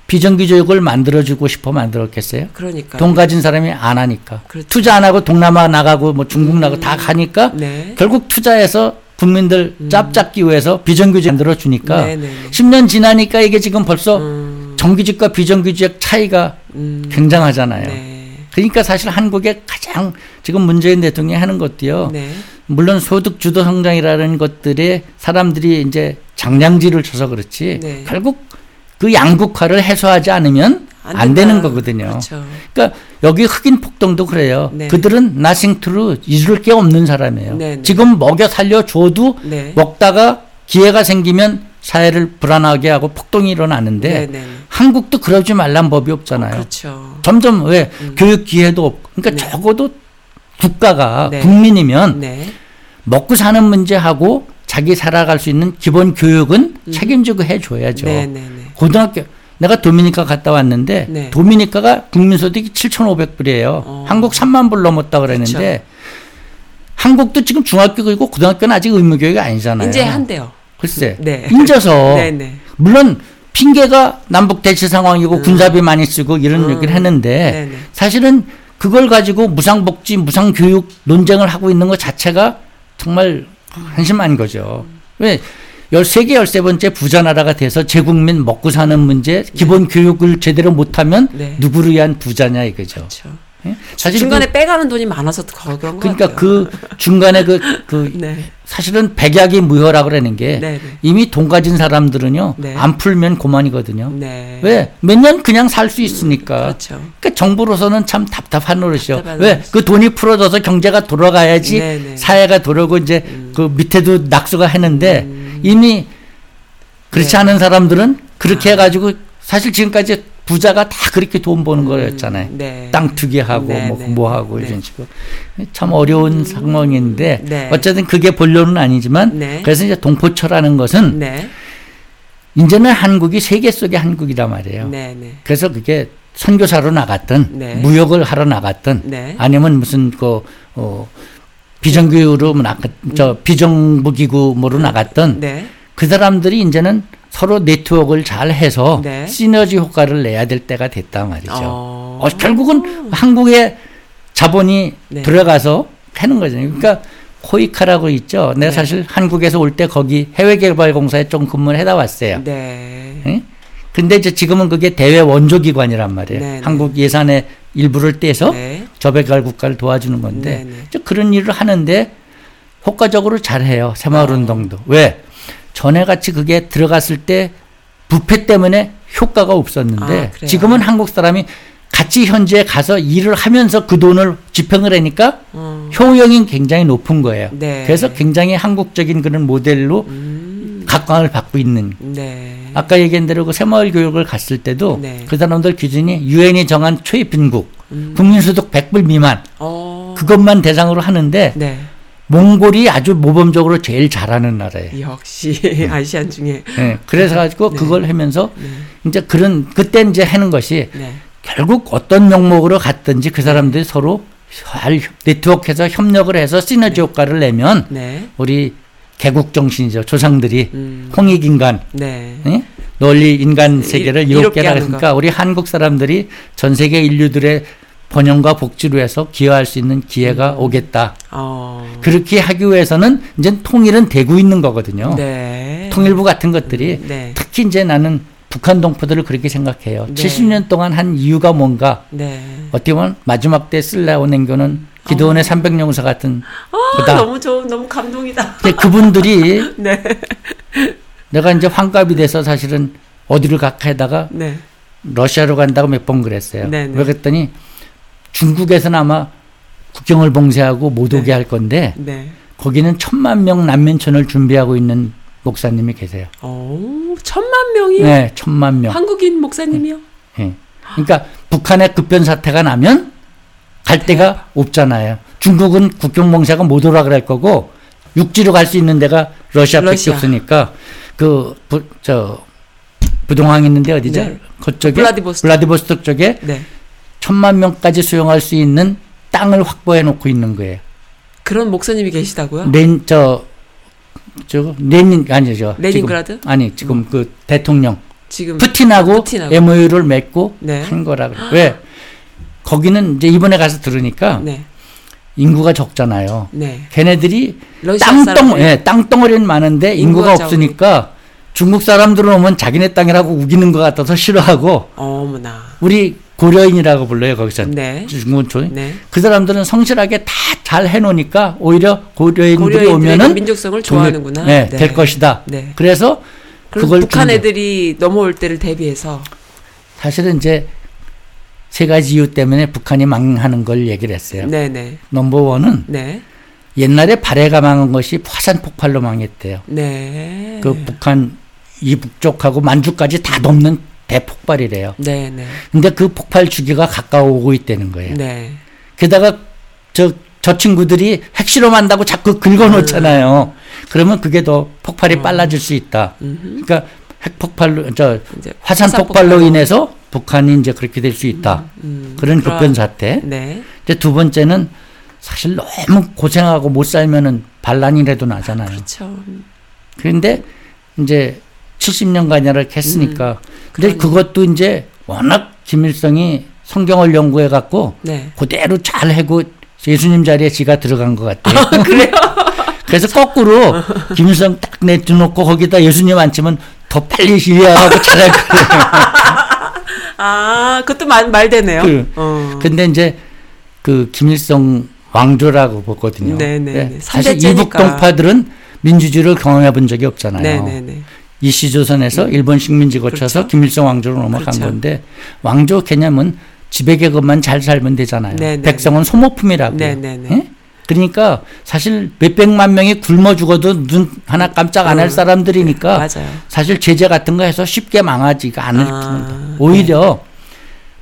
비정규직을 만들어주고 싶어 만들었겠어요? 그러니까. 돈 가진 사람이 안 하니까 그렇죠. 투자 안 하고 동남아 나가고 뭐 중국 나가고 다 가니까 네. 결국 투자해서 국민들 짭잡기 위해서 비정규직 만들어 주니까 네, 네, 네. 10년 지나니까 이게 지금 벌써 음. 정규직과 비정규직 차이가 음. 굉장하잖아요. 네. 그러니까 사실 한국의 가장 지금 문재인 대통령이 하는 것도요. 네. 물론 소득 주도 성장이라는 것들에 사람들이 이제 장량지를 쳐서 그렇지 네. 결국 그 양극화를 해소하지 않으면 안, 된다. 되는 거거든요. 그렇죠. 그러니까 여기 흑인 폭동도 그래요. 네. 그들은 nothing to 잃을 게 없는 사람이에요. 네, 네. 지금 먹여 살려 줘도 네. 먹다가 기회가 생기면 사회를 불안하게 하고 폭동이 일어나는데 네, 네, 네. 한국도 그러지 말란 법이 없잖아요. 그렇죠. 점점 왜 교육 기회도 없고 그러니까 네. 적어도 국가가 네. 국민이면 네. 먹고 사는 문제하고 자기 살아갈 수 있는 기본 교육은 책임지고 해줘야죠. 네, 네, 네. 고등학교 내가 도미니카 갔다 왔는데 네. 도미니카가 국민소득이 7,500불이에요. 어. 한국 3만 불 넘었다 그랬는데 그렇죠. 한국도 지금 중학교 그리고 고등학교는 아직 의무 교육이 아니잖아요. 이제 한대요. 글쎄 네. 인져서 네, 네. 물론 핑계가 남북 대치 상황이고 군사비 많이 쓰고 이런 음. 얘기를 했는데 네, 네. 사실은 사실은 그걸 가지고 무상복지, 무상교육 논쟁을 하고 있는 것 자체가 정말 한심한 거죠. 왜 13개, 13번째 부자 나라가 돼서 제국민 먹고 사는 문제, 기본 교육을 제대로 못하면 네. 누구를 위한 부자냐 이거죠. 그렇죠. 예? 사실 중간에 그, 빼가는 돈이 많아서 더 그런 거 그러니까 같아요. 그 중간에 그, 그 네. 사실은 백약이 무효라고 그러는 게 네, 네. 이미 돈 가진 사람들은요 네. 안 풀면 고만이거든요. 네. 왜? 몇 년 그냥 살 수 있으니까. 그렇죠. 그러니까 정부로서는 참 답답한. 답답한 왜? 그 돈이 풀어져서 경제가 돌아가야지 네, 네. 사회가 돌아오고 이제 그 밑에도 낙수가 했는데 이미 그렇지 네. 아. 않은 사람들은 그렇게 해가지고 사실 지금까지 부자가 다 그렇게 돈 버는 거였잖아요. 네. 땅 투기하고 네, 뭐, 네. 뭐 하고 네. 이런 식으로 참 어려운 상황인데 네. 어쨌든 그게 본론은 아니지만 네. 그래서 이제 동포처라는 것은 네. 이제는 한국이 세계 속의 한국이란 말이에요. 그래서 그게 선교사로 나갔든 네. 무역을 하러 나갔든 네. 아니면 무슨 그 어, 비정규로 나갔 저 비정부 기구로 나갔든 네. 그 사람들이 이제는 서로 네트워크를 잘 해서 네. 시너지 효과를 내야 될 때가 됐단 말이죠. 어. 어, 결국은 한국의 자본이 네. 들어가서 하는 거죠. 그러니까 코이카라고 있죠. 내가 네. 사실 한국에서 올 때 거기 해외개발공사에 좀 근무를 해다 왔어요. 네. 예? 근데 이제 지금은 그게 대외 원조기관이란 말이에요. 네, 네. 한국 예산의 일부를 떼서 네. 저배갈 국가를 도와주는 건데 네, 네. 그런 일을 하는데 효과적으로 잘해요. 새마을 어. 운동도. 왜? 전에 같이 그게 들어갔을 때 부패 때문에 효과가 없었는데 아? 지금은 한국 사람이 같이 현지에 가서 일을 하면서 그 돈을 집행을 하니까 어. 효용이 굉장히 높은 거예요. 네. 그래서 굉장히 한국적인 그런 모델로 음. 각광을 받고 있는 네. 아까 얘기한 대로 그 새마을 교육을 갔을 때도 네. 그 사람들 기준이 유엔이 정한 최貧국 음. 국민소득 100불 미만 어. 그것만 대상으로 하는데 네. 몽골이 아주 모범적으로 제일 잘하는 나라예요. 역시 아시안 중에 네, 그래서 가지고 네. 그걸 하면서 네. 이제 그런 그때 이제 하는 것이 네. 결국 어떤 명목으로 갔든지 그 사람들이 서로 잘 네트워크해서 협력을 해서 시너지 효과를 내면 네. 우리 개국 정신이죠 조상들이 음. 홍익 인간 네. 예? 널리 인간 이- 세계를 이롭게 이롭게 하는 하니까 우리 한국 사람들이 전 세계 인류들의 번영과 복지로 해서 기여할 수 있는 기회가 음. 오겠다. 어. 그렇게 하기 위해서는 이제 통일은 되고 있는 거거든요. 네. 통일부 같은 것들이 네. 특히 이제 나는 북한 동포들을 그렇게 생각해요. 네. 70년 동안 한 이유가 뭔가 네. 어떻게 보면 마지막 때 쓸라고 냉교는 기도원의 300용사 같은 아. 너무 좋은 너무 감동이다. 그분들이 네. 내가 이제 환갑이 돼서 사실은 어디를 갈까 하다가 네. 러시아로 간다고 몇 번 그랬어요. 네 네. 왜 그랬더니 중국에서는 아마 국경을 봉쇄하고 못 오게 네. 할 건데 네. 거기는 천만 명 난민촌을 준비하고 있는 목사님이 계세요. 오, 천만 명이 네, 천만 명. 한국인 목사님이요? 예. 그러니까 북한의 급변 사태가 나면 갈 데가 없잖아요. 중국은 국경 봉쇄가 못 오라 그럴 거고 육지로 갈 수 있는 데가 러시아밖에 러시아. 없으니까 그저 부동항 있는데 어디죠? 네. 그쪽에 블라디보스토크. 블라디보스토크 쪽에 네. 천만 명까지 수용할 수 있는 땅을 확보해 놓고 있는 거예요. 그런 목사님이 계시다고요? 렌, 저, 저, 레닌, 아니죠. 레닌그라드? 지금, 아니, 지금 그 대통령. 지금 푸틴하고, 푸틴하고. MOU를 맺고 네. 한 거라 그래. 왜? 거기는 이제 이번에 가서 들으니까 네. 인구가 적잖아요. 네. 걔네들이 땅덩, 예, 땅덩어리는 많은데 인구가 인구가 없으니까 중국 사람들은 오면 자기네 땅이라고 우기는 것 같아서 싫어하고 어머나. 우리 고려인이라고 불러요, 거기서. 네. 중국촌. 네. 그 사람들은 성실하게 다 잘 해놓으니까 오히려 고려인들이 오면은 민족성을 좋아하는구나. 네, 될 것이다. 네. 그래서 그걸 북한 애들이 넘어올 때를 대비해서 사실은 이제 세 가지 이유 때문에 북한이 망하는 걸 얘기를 했어요. 네, 네. 넘버 원은 네. 옛날에 발해가 망한 것이 화산 폭발로 망했대요. 네. 그 북한 이북 쪽하고 만주까지 다 넘는 대폭발이래요. 네, 네. 근데 그 폭발 주기가 가까워오고 있다는 거예요. 네. 게다가 저, 저 친구들이 핵실험한다고 자꾸 긁어놓잖아요. 그러면 그게 더 폭발이 어. 빨라질 수 있다. 음흠. 그러니까 핵폭발로, 저, 이제 화산 폭발로. 인해서 북한이 이제 그렇게 될 수 있다. 음, 그런 그러한- 급변 사태. 네. 이제 두 번째는 사실 너무 고생하고 못 살면은 반란이라도 나잖아요. 그렇죠. 그런데 이제 70년간이나 이렇게 했으니까. 근데 그러니- 그것도 이제 워낙 김일성이 성경을 연구해 갖고 네. 그대로 잘 해고 예수님 자리에 지가 들어간 것 같아요. 그래요? 그래서 거꾸로 김일성 딱 내두놓고 거기다 예수님 앉히면 더 빨리 이해하고 잘할 거예요. 아, 그것도 말, 말 되네요. 그- 어. 근데 이제 그 김일성 왕조라고 보거든요. 네네. 네, 네. 사실. 이북 동파들은 민주주의를 경험해 본 적이 없잖아요. 네네네. 이시조선에서 일본 식민지 거쳐서 그렇죠. 김일성 왕조로 넘어간 그렇죠. 건데 왕조 개념은 지배 계급만 잘 살면 되잖아요. 네네네. 백성은 소모품이라고요. 네네네. 예? 그러니까 사실 몇백만 명이 굶어 죽어도 눈 하나 깜짝 안할 음, 사람들이니까 맞아요. 사실 제재 같은 거 해서 쉽게 망하지가 않을 아, 겁니다. 오히려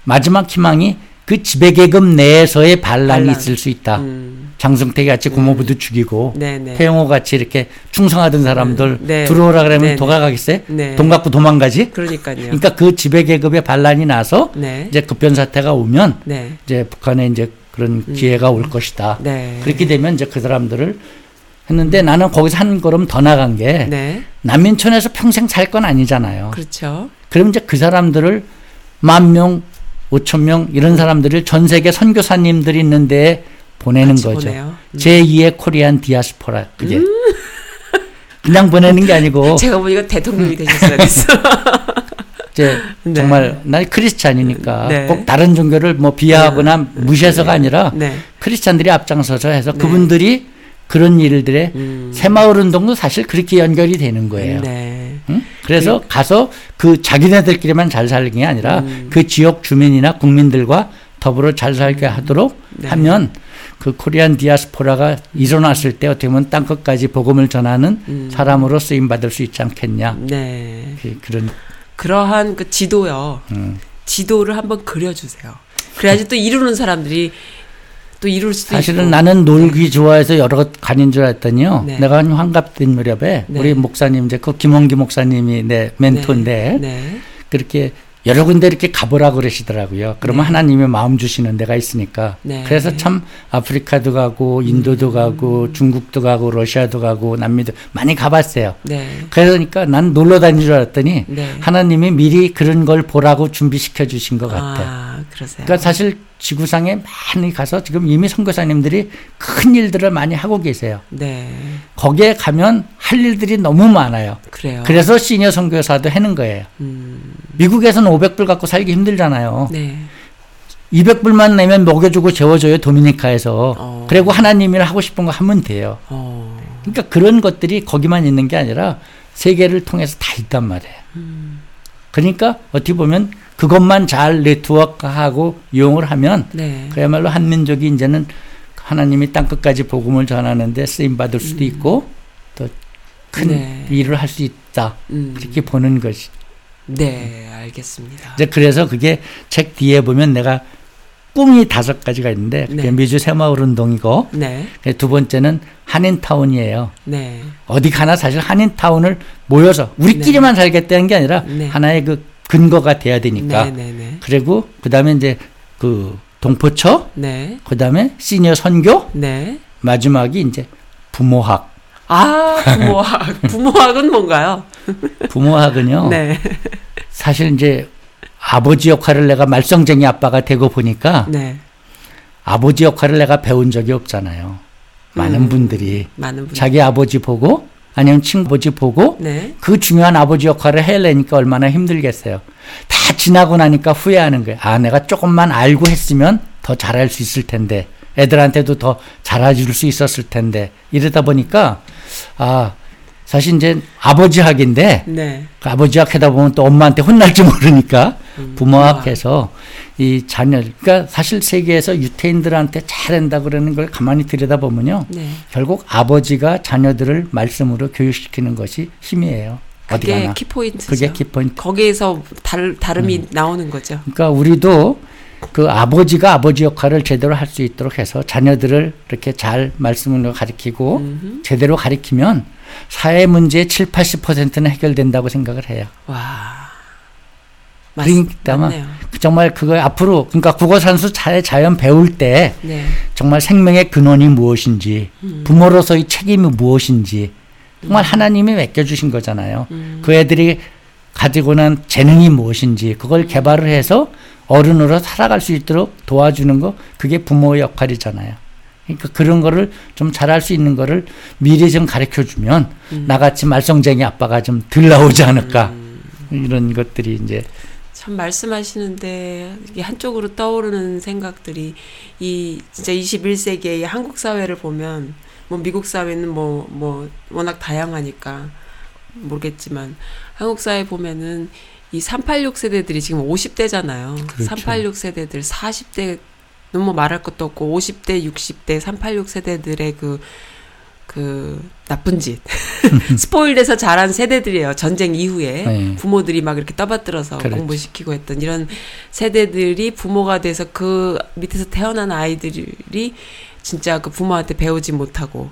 마지막 희망이 그 지배계급 내에서의 반란이 반란. 있을 수 있다. 음, 장성택 같이 고모부도 죽이고 네네. 태영호 같이 이렇게 충성하던 사람들 네. 들어오라 그러면 네네. 도망가겠어요? 네. 돈 갖고 도망가지? 그러니까요. 그러니까 그 지배 계급의 반란이 나서 네. 이제 급변 사태가 오면 네. 이제 북한에 이제 그런 기회가 올 것이다. 네. 그렇게 되면 이제 그 사람들을 했는데 나는 거기서 한 걸음 더 나간 게 네. 난민촌에서 평생 살 건 아니잖아요. 그렇죠. 그럼 이제 그 사람들을 만 명, 오천 명 이런 사람들을 전 세계 선교사님들이 있는데 보내는 거죠. 음. 제2의 코리안 디아스포라 그게 그냥 보내는 게 아니고 제가 보니까 대통령이 되셨어야 됐어. 이제 네. 정말 난 크리스찬이니까 네. 꼭 다른 종교를 뭐 비하하거나 무시해서가 아니라 네. 크리스찬들이 앞장서서 해서 네. 그분들이 그런 일들에 음. 새마을 운동도 사실 그렇게 연결이 되는 거예요. 네. 응? 그래서 가서 그 자기네들끼리만 잘 살는 게 아니라 음. 그 지역 주민이나 국민들과 더불어 잘 살게 하도록 네. 하면 그 코리안 디아스포라가 일어났을 때 어떻게 보면 땅 끝까지 복음을 전하는 음. 사람으로 쓰임 받을 수 있지 않겠냐 네. 그- 그런 그러한 그 지도요. 음. 지도를 한번 그려주세요. 그래야지 또 이루는 사람들이 또 이룰 수도 사실은 있고. 나는 놀기 좋아해서 여러 것 다닌 줄 알았더니요. 네. 내가 한 환갑된 무렵에 네. 우리 목사님 이제 그 김원기 목사님이 내 멘토인데 네. 그렇게 여러 군데 이렇게 가보라 그러시더라고요. 그러면 네. 하나님의 마음 주시는 데가 있으니까. 네. 그래서 참 아프리카도 가고 인도도 가고 중국도 가고 러시아도 가고 남미도 많이 가봤어요. 네. 그러니까 난 놀러 다닌 줄 알았더니 네. 하나님이 미리 그런 걸 보라고 준비시켜 주신 것 같아요. 아, 그러세요. 그러니까 사실 지구상에 많이 가서 지금 이미 선교사님들이 큰 일들을 많이 하고 계세요. 네. 거기에 가면 할 일들이 너무 많아요. 그래요. 그래서 시니어 선교사도 하는 거예요. 음. 미국에서는 500불 갖고 살기 힘들잖아요. 네. 200불만 내면 먹여주고 재워줘요 도미니카에서. 어. 그리고 하나님이 하고 싶은 거 하면 돼요. 어. 그러니까 그런 것들이 거기만 있는 게 아니라 세계를 통해서 다 있단 말이에요. 음. 그러니까 어떻게 보면 그것만 잘 네트워크하고 이용을 하면 네. 그야말로 한민족이 이제는 하나님이 땅 끝까지 복음을 전하는데 쓰임 받을 수도 있고 또큰 음. 네. 일을 할 수 있다 음. 그렇게 보는 것이 네, 알겠습니다. 이제 그래서 그게 책 뒤에 보면 내가 꿈이 다섯 가지가 있는데 그게 네. 미주 새마을 운동이고 네. 두 번째는 한인타운이에요. 네. 어디 가나 사실 한인타운을 모여서 우리끼리만 살겠다는 게 아니라 네. 하나의 그 근거가 돼야 되니까 네, 네, 네. 그리고 그 다음에 이제 그 동포처 네. 그 다음에 시니어 선교 네. 마지막이 이제 부모학 아, 부모학. 부모학은 뭔가요? 부모학은요 네. 사실 이제 아버지 역할을 내가 말썽쟁이 아빠가 되고 보니까 네. 아버지 역할을 내가 배운 적이 없잖아요. 많은 음. 분들이 많은 분. 자기 아버지 보고 아니면 친구 아버지 보고 네. 그 중요한 아버지 역할을 해내니까 얼마나 힘들겠어요. 다 지나고 나니까 후회하는 거예요. 아, 내가 조금만 알고 했으면 더 잘할 수 있을 텐데, 애들한테도 더 잘해줄 수 있었을 텐데, 이러다 보니까, 아, 사실 이제 아버지 학인데, 네. 그 아버지 학 하다 보면 또 엄마한테 혼날지 모르니까, 음, 부모 학해서 이 자녀, 그러니까 사실 세계에서 유태인들한테 잘한다 그러는 걸 가만히 들여다 보면요. 네. 결국 아버지가 자녀들을 말씀으로 교육시키는 것이 힘이에요. 그게. 키포인트죠. 그게 키포인트. 거기에서 다르, 다름이 음. 나오는 거죠. 그러니까 우리도 그 아버지가 아버지 역할을 제대로 할 수 있도록 해서 자녀들을 이렇게 잘 말씀으로 가르치고 음흠. 제대로 가르치면 사회 문제의 7, 80%는 해결된다고 생각을 해요. 와. 맞, 그러니까 맞네요. 정말 그거 앞으로 그러니까 국어 산수 잘 자연 배울 때 네. 정말 생명의 근원이 무엇인지 음. 부모로서의 책임이 무엇인지 정말 하나님이 맡겨주신 거잖아요. 음. 그 애들이 가지고 난 재능이 무엇인지 그걸 개발을 해서 어른으로 살아갈 수 있도록 도와주는 거 그게 부모의 역할이잖아요. 그러니까 그런 거를 좀 잘할 수 있는 거를 미리 좀 가르쳐 주면 음. 나같이 말썽쟁이 아빠가 좀 덜 나오지 않을까 이런 것들이 이제 참 말씀하시는데 이게 한쪽으로 떠오르는 생각들이 이 진짜 21세기의 한국 사회를 보면 뭐 미국 사회는 뭐뭐 워낙 다양하니까 모르겠지만 한국 사회 보면은 이 386 세대들이 지금 50대잖아요. 그렇죠. 386 세대들 40대 너무 말할 것도 없고 50대, 60대, 386 세대들의 그, 그, 나쁜 짓. 스포일돼서 자란 세대들이에요. 전쟁 이후에. 네. 부모들이 막 이렇게 떠받들어서 그렇죠. 공부시키고 했던 이런 세대들이 부모가 돼서 그 밑에서 태어난 아이들이 진짜 그 부모한테 배우지 못하고.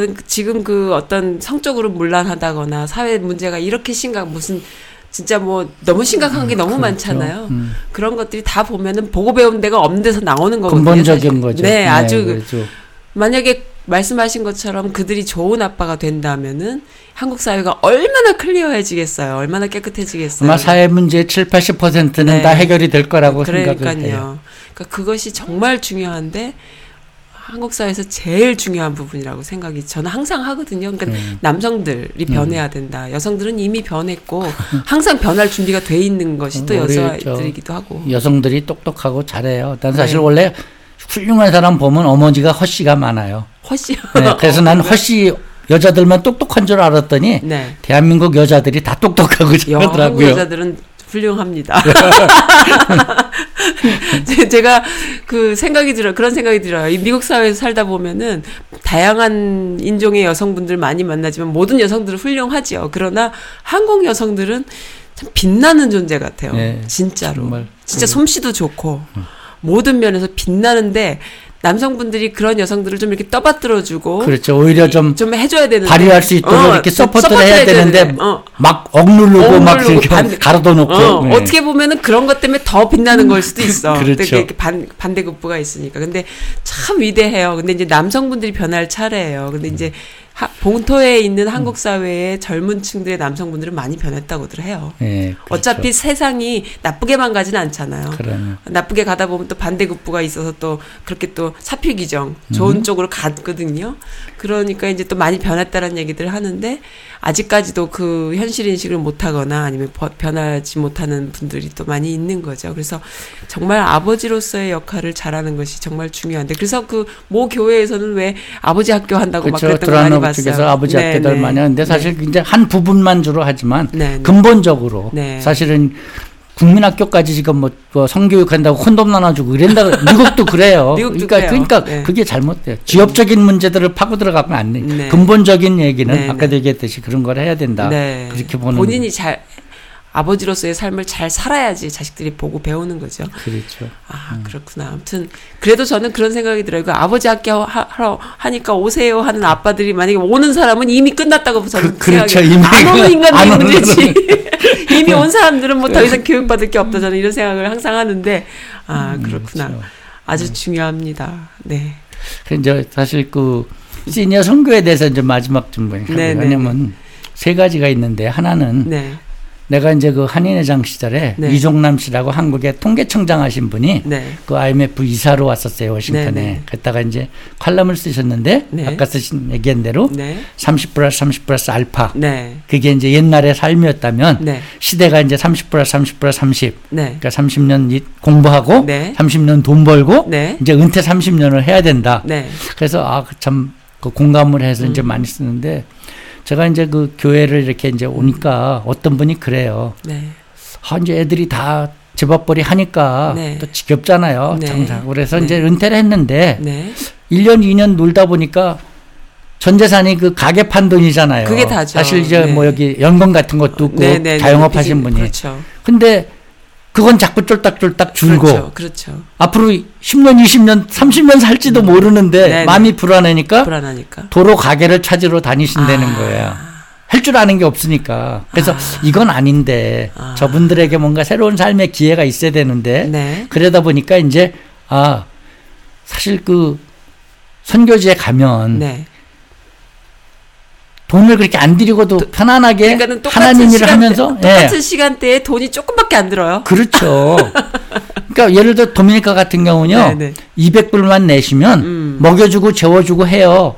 그러니까 지금 그 어떤 성적으로 문란하다거나 사회 문제가 이렇게 심각, 무슨 진짜 뭐 너무 심각한 게 너무 그렇죠. 많잖아요. 음. 그런 것들이 다 보면은 보고 배운 데가 없는 데서 나오는 거거든요. 근본적인 사실. 거죠. 네, 아주 그- 그렇죠. 만약에 말씀하신 것처럼 그들이 좋은 아빠가 된다면은 한국 사회가 얼마나 클리어해지겠어요. 얼마나 깨끗해지겠어요. 아마 사회 문제의 7, 80%는 네. 다 해결이 될 거라고 생각을 해요. 그러니까요. 그러니까 그것이 정말 중요한데 한국 사회에서 제일 중요한 부분이라고 생각이 저는 항상 하거든요. 그러니까 음. 남성들이 변해야 된다. 여성들은 이미 변했고 항상 변할 준비가 돼 있는 것이 또 여자들이기도 하고. 여성들이 똑똑하고 잘해요. 난 사실 네. 원래 훌륭한 사람 보면 어머니가 헛씨가 많아요. 훨씬 네, 그래서 난 헛씨 여자들만 똑똑한 줄 알았더니 네. 대한민국 여자들이 다 똑똑하고 잘하더라고요. 여자들은 훌륭합니다. 제- 제가 그 생각이 들어 그런 생각이 들어요. 이 미국 사회에서 살다 보면은 다양한 인종의 여성분들 많이 만나지만 모든 여성들은 훌륭하지요. 그러나 한국 여성들은 참 빛나는 존재 같아요. 네, 진짜로. 정말. 진짜 솜씨도 좋고 모든 면에서 빛나는데 남성분들이 그런 여성들을 좀 이렇게 떠받들어주고 그렇죠. 오히려 좀 좀 해줘야 되는데 발휘할 수 있도록 어, 이렇게 좀 support를 해야 해줘야 되는데 되는데, 어. 막 억누르고 막 억누르고 이렇게 반- 가로도 놓고 어, 네. 어떻게 보면은 그런 것 때문에 더 빛나는 걸 수도 있어. 그렇죠. 이렇게 반, 반대급부가 있으니까. 근데 참 위대해요. 근데 이제 남성분들이 변할 차례예요. 근데 이제 하- 본토에 있는 한국 사회의 젊은 층들의 남성분들은 많이 변했다고들 해요. 예, 그렇죠. 어차피 세상이 나쁘게만 가지는 않잖아요. 그러네. 나쁘게 가다 보면 또 반대급부가 있어서 또 그렇게 또 사필귀정 좋은 음. 쪽으로 갔거든요. 그러니까 이제 또 많이 변했다는 얘기들을 하는데 아직까지도 그 현실 인식을 못하거나 아니면 버- 변하지 못하는 분들이 또 많이 있는 거죠. 그래서 정말 아버지로서의 역할을 잘하는 것이 정말 중요한데 그래서 그 모 교회에서는 왜 아버지 학교 한다고 막 그렇죠. 그랬던 거 많이 드 쪽에서 아버지 네, 학교들 네. 많이 하는데 사실 이제 한 부분만 주로 하지만 네, 네. 근본적으로 네. 사실은 국민학교까지 지금 뭐, 뭐 성교육한다고 콘돔 나눠주고 이런다 미국도 그래요. 미국도 그러니까 그래요. 그러니까 네. 그게 잘못돼요. 지역적인 문제들을 파고 들어가면 안 돼. 네. 근본적인 얘기는 네, 아까도 네. 얘기했듯이 그런 걸 해야 된다. 네. 그렇게 보는 본인이 잘 아버지로서의 삶을 잘 살아야지 자식들이 보고 배우는 거죠. 그렇죠. 아 그렇구나. 아무튼 그래도 저는 그런 생각이 들어요. 그 아버지 학교 하, 하러 하니까 오세요 하는 아빠들이 만약에 오는 사람은 이미 끝났다고 저는 그- 그렇죠. 생각해요. 이미 안 오는 안 인간들이 문제지. 이미 온 사람들은 뭐 더 이상 교육받을 게 없다 저는 이런 생각을 항상 하는데 아 그렇구나. 그렇죠. 아주 중요합니다. 네. 그 이제 사실 그 시니어 선교에 대해서 이제 마지막 좀. 네, 네, 왜냐면 세 가지가 있는데 하나는 네. 내가 이제 그 한인회장 시절에 네. 이종남 씨라고 한국의 통계청장 하신 분이 네. 그 IMF 이사로 왔었어요 워싱턴에. 네, 네. 그랬다가 이제 칼럼을 쓰셨는데 네. 아까 쓰신 얘기한 대로 네. 30 플러스 30 플러스 알파. 네. 그게 이제 옛날의 삶이었다면 네. 시대가 이제 30 플러스 30 플러스 30. 네. 그러니까 30년 공부하고 네. 30년 돈 벌고 네. 이제 은퇴 30년을 해야 된다. 네. 그래서 아 참 그 공감을 해서 이제 음. 많이 쓰는데 제가 이제 그 교회를 이렇게 이제 오니까 어떤 분이 그래요. 네. 아, 이제 애들이 다 제밥벌이 하니까 네. 또 지겹잖아요. 네. 장사하고. 그래서 네. 이제 은퇴를 했는데 네. 1년, 2년 놀다 보니까 전 재산이 그 가게 판 돈이잖아요. 그게 다죠. 사실 이제 네. 뭐 여기 연금 같은 것도 없고 네, 네, 네. 자영업 하신 비즈니- 분이. 그렇죠. 근데 그건 자꾸 쫄딱쫄딱 줄고 그렇죠. 그렇죠. 앞으로 10년, 20년, 30년 살지도 모르는데 네, 네. 마음이 불안하니까 불안하니까. 도로 가게를 찾으러 다니신다는 아. 거예요. 할 줄 아는 게 없으니까. 그래서 이건 아닌데 아. 저분들에게 뭔가 새로운 삶의 기회가 있어야 되는데 네. 그러다 보니까 이제 아 사실 그 선교지에 가면 네. 돈을 그렇게 안 들이고도 편안하게 그러니까는 똑같은 하나님 일을 시간대, 하면서 예. 똑같은 시간대에 돈이 조금밖에 안 들어요. 그렇죠. 그러니까 예를 들어 도미니카 같은 경우는요. 네, 네. 200불만 내시면 음. 먹여주고 재워주고 해요.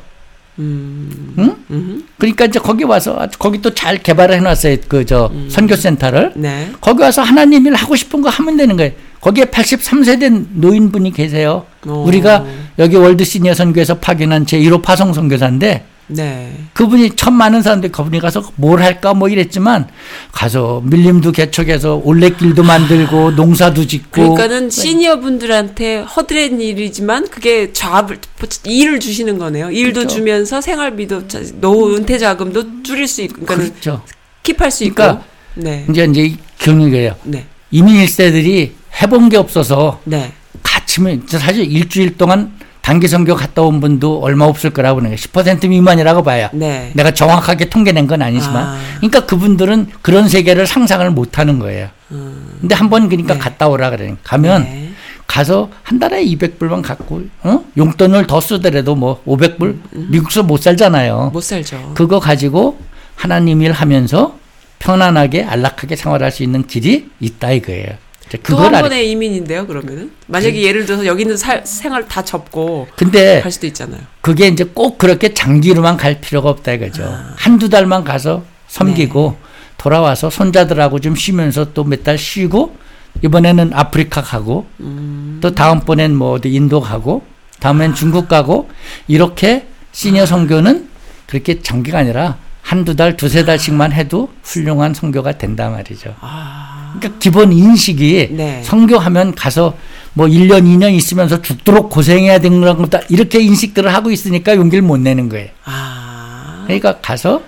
음. 응? 음. 그러니까 이제 거기 와서 거기 또 잘 개발을 해놨어요. 그저 음. 선교센터를 네. 거기 와서 하나님 일 하고 싶은 거 하면 되는 거예요. 거기에 83세 된 노인분이 계세요. 오. 우리가 여기 월드 시니어 선교에서 파견한 제 1호 파송 선교사인데 네. 그분이 천 많은 사람들 그분이 가서 뭘 할까 뭐 이랬지만 가서 밀림도 개척해서 올레길도 만들고 농사도 짓고 그러니까는 시니어 분들한테 허드렛 일이지만 그게 job을 일을 주시는 거네요. 일도 그렇죠. 주면서 생활비도 자- 노후 은퇴 자금도 줄일 수 있고 그러니까는 그렇죠. 킵할 수 있고. 그러니까 네. 이제 이제 이 경력이에요. 네. 이민 일세들이 해본 게 없어서 네. 같이면 사실 일주일 동안 단기 선교 갔다 온 분도 얼마 없을 거라고 그러는 거예요. 10% 미만이라고 봐야. 네. 내가 정확하게 통계낸 건 아니지만. 아. 그러니까 그분들은 그런 세계를 상상을 못 하는 거예요. 음. 근데 한 번 그러니까 네. 갔다 오라 그래. 가면 네. 가서 한 달에 200불만 갖고 어? 용돈을 더 쓰더라도 뭐 500불 미국서 못 살잖아요. 음, 못 살죠. 그거 가지고 하나님 일 하면서 편안하게 안락하게 생활할 수 있는 길이 있다 이거예요. 이제 또 그걸 한 알. 번의 이민인데요. 그러면은 만약에 예를 들어서 여기 있는 살- 생활 다 접고 근데 갈 수도 있잖아요. 그게 이제 꼭 그렇게 장기로만 갈 필요가 없다 이거죠. 아. 한두 달만 가서 섬기고 네. 돌아와서 손자들하고 좀 쉬면서 또 몇 달 쉬고 이번에는 아프리카 가고 음. 또 다음번엔 뭐 어디 인도 가고 다음엔 중국 가고 이렇게 시니어 선교는 그렇게 장기가 아니라 한두 달, 두세 달씩만 해도 훌륭한 선교가 된단 말이죠. 아. 그러니까 기본 인식이 네. 선교하면 가서 뭐 1년, 2년 있으면서 죽도록 고생해야 되는 거다. 이렇게 인식들을 하고 있으니까 용기를 못 내는 거예요. 아. 그러니까 가서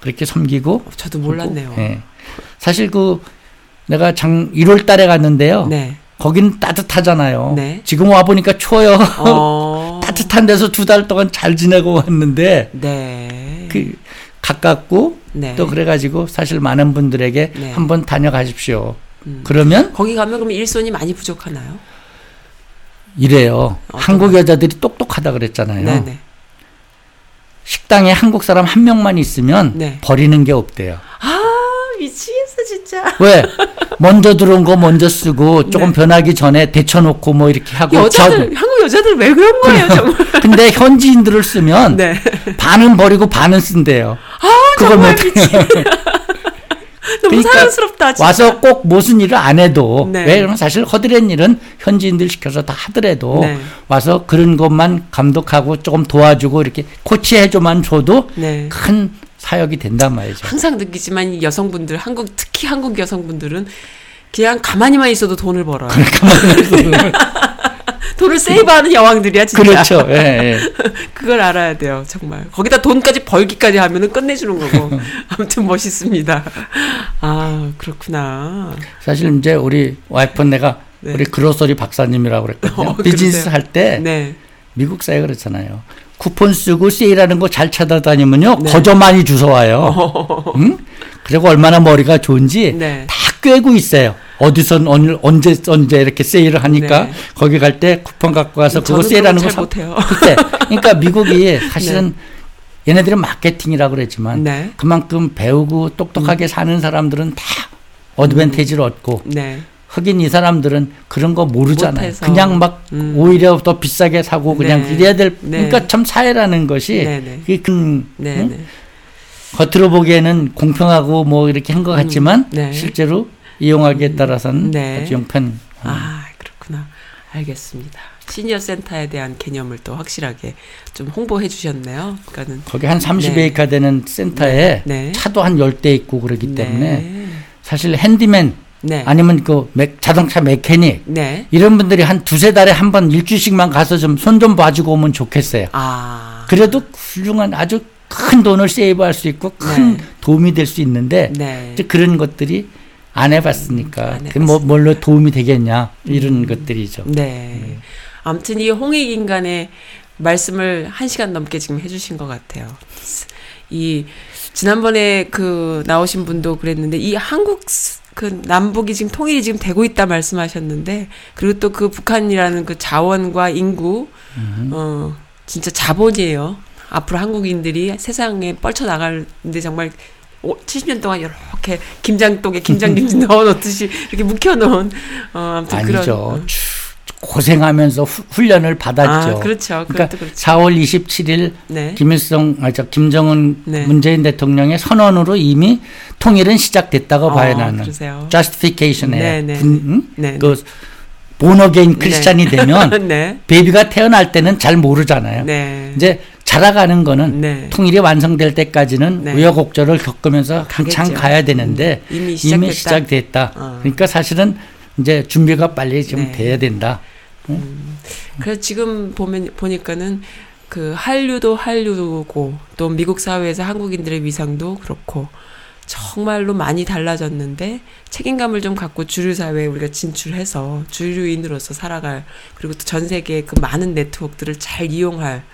그렇게 섬기고. 저도 몰랐네요. 예. 사실 그 내가 장 1월 달에 갔는데요. 네. 거긴 따뜻하잖아요. 네. 지금 와 보니까 추워요. 어. 따뜻한 데서 두 달 동안 잘 지내고 왔는데 네. 그 가깝고 네. 또 그래가지고 사실 많은 분들에게 네. 한번 다녀가십시오. 음. 그러면 거기 가면 그럼 일손이 많이 부족하나요? 이래요. 한국 여자들이 똑똑하다 그랬잖아요. 네네. 식당에 한국 사람 한 명만 있으면 네. 버리는 게 없대요. 아 미치겠어 진짜. 왜? 먼저 들어온 거 먼저 쓰고 조금 네. 변하기 전에 데쳐놓고 뭐 이렇게 하고 여자들 한국 여자들 왜 그런 거예요 정말? 근데 현지인들을 쓰면 네. 반은 버리고 반은 쓴대요. 아 그걸 정말 못- 미치겠다. 너무 그러니까 사랑스럽다 진짜. 와서 꼭 무슨 일을 안 해도 네. 왜 그러면 사실 허드렛 일은 현지인들 시켜서 다 하더라도 네. 와서 그런 것만 감독하고 조금 도와주고 이렇게 코치해줘만 줘도 네. 큰 사역이 된단 말이죠. 항상 느끼지만 이 여성분들 한국 특히 한국 여성분들은 그냥 가만히만 있어도 돈을 벌어요. 돈을 세이브하는 여왕들이야 진짜. 그렇죠. 예, 예. 그걸 알아야 돼요 정말. 거기다 돈까지 벌기까지 하면은 끝내주는 거고. 아무튼 멋있습니다. 아 그렇구나. 사실 이제 우리 와이프는 내가 네. 우리 그로서리 박사님이라고 그랬거든요. 어, 비즈니스? 할 때 네. 미국 사회 그렇잖아요. 쿠폰 쓰고 세일하는 거 잘 찾아다니면요 네. 거저 많이 주워와요. 응? 그리고 얼마나 머리가 좋은지 네. 다 꿰고 있어요. 어디선 언- 언제 언제 이렇게 세일을 하니까 네. 거기 갈 때 쿠폰 갖고 가서 그거 세일하는 거 사. 못해요. 그때 그러니까 미국이 사실은 얘네들은 마케팅이라고 그랬지만 네. 그만큼 배우고 똑똑하게 사는 사람들은 다 어드밴테이지를 얻고 네. 흑인 이 사람들은 그런 거 모르잖아요. 못해서. 그냥 막 음. 오히려 더 비싸게 사고 그냥 네. 이래야 될. 네. 그러니까 참 사회라는 것이 네, 네. 큰 네. 응? 네. 겉으로 보기에는 공평하고 뭐 이렇게 한 것 같지만 네. 실제로 이용하기에 따라서는 네. 아주 형편. 아, 그렇구나. 알겠습니다. 시니어 센터에 대한 개념을 또 확실하게 좀 홍보해 주셨네요. 그러니까는 거기 한 30에이카 네. 되는 센터에 네. 차도 한 10대 있고 그러기 때문에 네. 사실 핸디맨 네. 아니면 그 맥- 자동차 메케닉 네. 이런 분들이 한 두세 달에 한 번 일주씩만 가서 좀 손 좀 봐주고 오면 좋겠어요. 아. 그래도 훌륭한 아주 큰 돈을 세이브할 수 있고 큰 네. 도움이 될 수 있는데 네. 그런 것들이 안 해봤으니까 안 그게 뭐. 뭘로 도움이 되겠냐 이런 것들이죠. 네. 아무튼 이 홍익 인간의 말씀을 한 시간 넘게 지금 해주신 것 같아요. 이 지난번에 그 나오신 분도 그랬는데 이 한국 스- 그 남북이 지금 통일이 지금 되고 있다 말씀하셨는데 그리고 또 그 북한이라는 그 자원과 인구 어 진짜 자본이에요. 앞으로 한국인들이 세상에 뻗쳐 나가는데 정말 오- 70년 동안 이렇게 김장독에 김장김치 넣어놓듯이 이렇게 묵혀놓은 어 아무튼 아니죠. 그런 추- 고생하면서 후- 훈련을 받았죠. 아, 그렇죠. 그러니까 그렇죠. 4월 27일 네. 김일성 아저 김정은 네. 문재인 대통령의 선언으로 이미 통일은 시작됐다고 어, 나는. 그러세요. justification에 네, 네, 군- 응? 네. 그 본어게인 크리스찬이 되면 네. 베이비가 태어날 때는 잘 모르잖아요. 네. 이제 자라가는 거는 네. 통일이 완성될 때까지는 네. 우여곡절을 겪으면서 한창. 가야 되는데 음, 이미 이미 시작됐다. 시작됐다. 어. 그러니까 사실은 이제 준비가 빨리 좀 네. 돼야 된다. 그래서 지금 보면 보니까는 그 한류도 한류고 또 미국 사회에서 한국인들의 위상도 그렇고 정말로 많이 달라졌는데 책임감을 좀 갖고 주류 사회에 우리가 진출해서 주류인으로서 살아갈 그리고 또 전 세계의 그 많은 네트워크들을 잘 이용할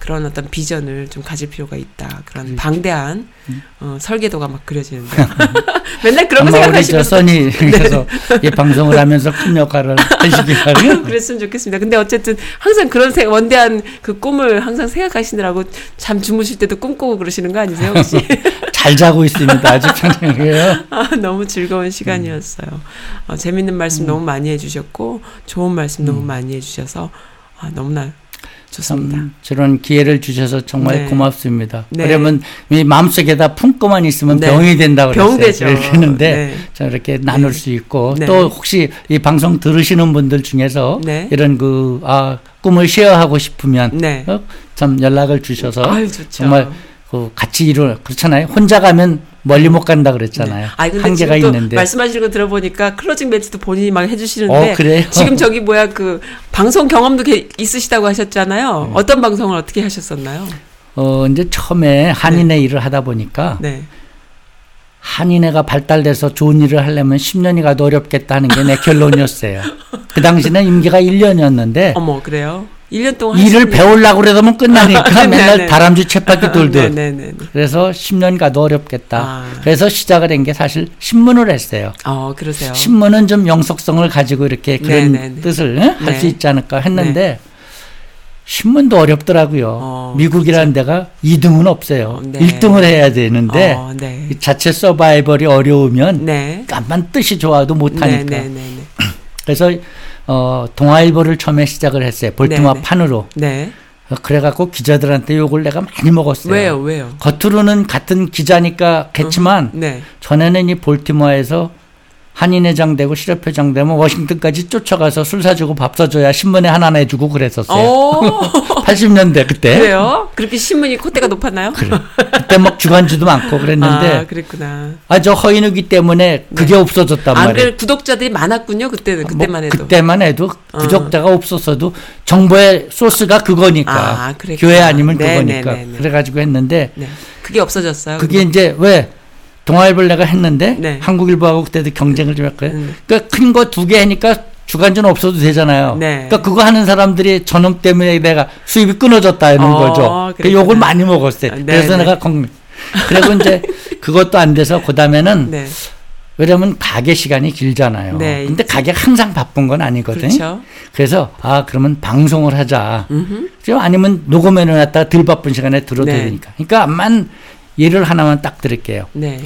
그런 어떤 비전을 좀 가질 필요가 있다. 그런 그렇죠. 방대한 음. 어, 설계도가 막 그려지는데 맨날 그런 거 생각하시면서 써니 그래서 이 방송을 하면서 큰 역할을 하시기 바랍니다. 그랬으면 좋겠습니다. 근데 어쨌든 항상 그런 생, 원대한 그 꿈을 항상 생각하시느라고 잠 주무실 때도 꿈꾸고 그러시는 거 아니세요 혹시? 잘 자고 있습니다. 아주 평생이에요. 아, 너무 즐거운 시간이었어요. 어, 재밌는 말씀 너무 많이 해주셨고 좋은 말씀 너무 많이 해주셔서 아, 너무나 좋습니다. 참 저런 기회를 주셔서 정말 네. 고맙습니다. 네. 그러면 이 마음속에다 품고만 있으면 네. 병이 된다고 그랬어요. 그랬는데 네. 자 이렇게 나눌 수 있고 네. 또 혹시 이 방송 들으시는 분들 중에서 네. 이런 그 아, 꿈을 share하고 싶으면 네. 어? 참 연락을 주셔서 아유. 정말 그 같이 이루 그렇잖아요. 혼자 가면 멀리 못 간다 그랬잖아요. 아 근데 한계가 있는데. 말씀하시는 거 들어보니까 closing 멘트도 본인이 막 해주시는데 어 그래요? 지금 저기 뭐야 그 방송 경험도 게- 있으시다고 하셨잖아요. 어떤 방송을 어떻게 하셨었나요? 어 이제 처음에 한인회 일을 하다 보니까 네. 한인회가 발달돼서 좋은 일을 하려면 10년이 가도 어렵겠다 하는 게 내 결론이었어요. 그 당시는 임기가 1년이었는데 어머 그래요? 1년 동안 일을 배우려고 그러면 끝나니까 네, 맨날 네. 다람쥐 쳇바퀴 돌듯. 네네네. 그래서 10년 가도 어렵겠다. 아. 그래서 시작을 한 게 사실 신문을 했어요. 어 그러세요. 신문은 좀 영속성을 가지고 이렇게 그런 네, 네, 네. 뜻을 할수 네. 있지 않을까 했는데 신문도 어렵더라고요. 어, 미국이라는 데가 2등은 없어요. 네. 1등을 해야 되는데 어, 네. 이 자체 서바이벌이 어려우면 네. 암만 뜻이 좋아도 못하니까. 네네네. 그래서 어, 동아일보를 처음에 시작을 했어요. 볼티모어 네, 네. 판으로. 네. 어, 그래갖고 기자들한테 욕을 내가 많이 먹었어요. 왜요? 왜요? 겉으로는 같은 기자니까 겠지만 네. 전에는 이 볼티모어에서 한인회장 되고 실업회장 되면 워싱턴까지 쫓아가서 술 사주고 밥 사줘야 신문에 하나 내주고 그랬었어요. 어 80년대 그때. 그래요? 그렇게 신문이 콧대가 높았나요? 그래. 그때 막 주간지도 많고 아 그랬는데 그랬구나. 아 저 허인우기 때문에 그게 없어졌단 아, 말이에요. 그래 구독자들이 많았군요 그때는 그때만 뭐 해도. 그때만 해도 어. 구독자가 없었어도 정보의 소스가 그거니까 아. 교회 아니면 네, 그거니까 네, 네, 네. 그래가지고 했는데 네. 그게 없어졌어요. 그게 이제 왜 동아일보를 내가 했는데 네. 한국일보하고 그때도 경쟁을 좀 했거든요. 음. 그러니까 큰 거 두 개 하니까 주간지는 없어도 되잖아요. 네. 그러니까 그거 하는 사람들이 저놈 때문에 내가 수입이 끊어졌다는 어, 거죠. 그 그랬구나. 욕을 많이 먹었어요. 아, 네, 그래서 네. 내가 공 그리고 이제 그것도 안 돼서 그다음에는 네. 왜냐면 가게 시간이 길잖아요. 네, 근데 가게가 항상 바쁜 건 아니거든. 그렇죠. 그래서 아 그러면 방송을 하자. 좀 아니면 녹음해 놨다가 덜 바쁜 시간에 들어도 네. 되니까. 그러니까 암만 예를 하나만 딱 드릴게요. 네.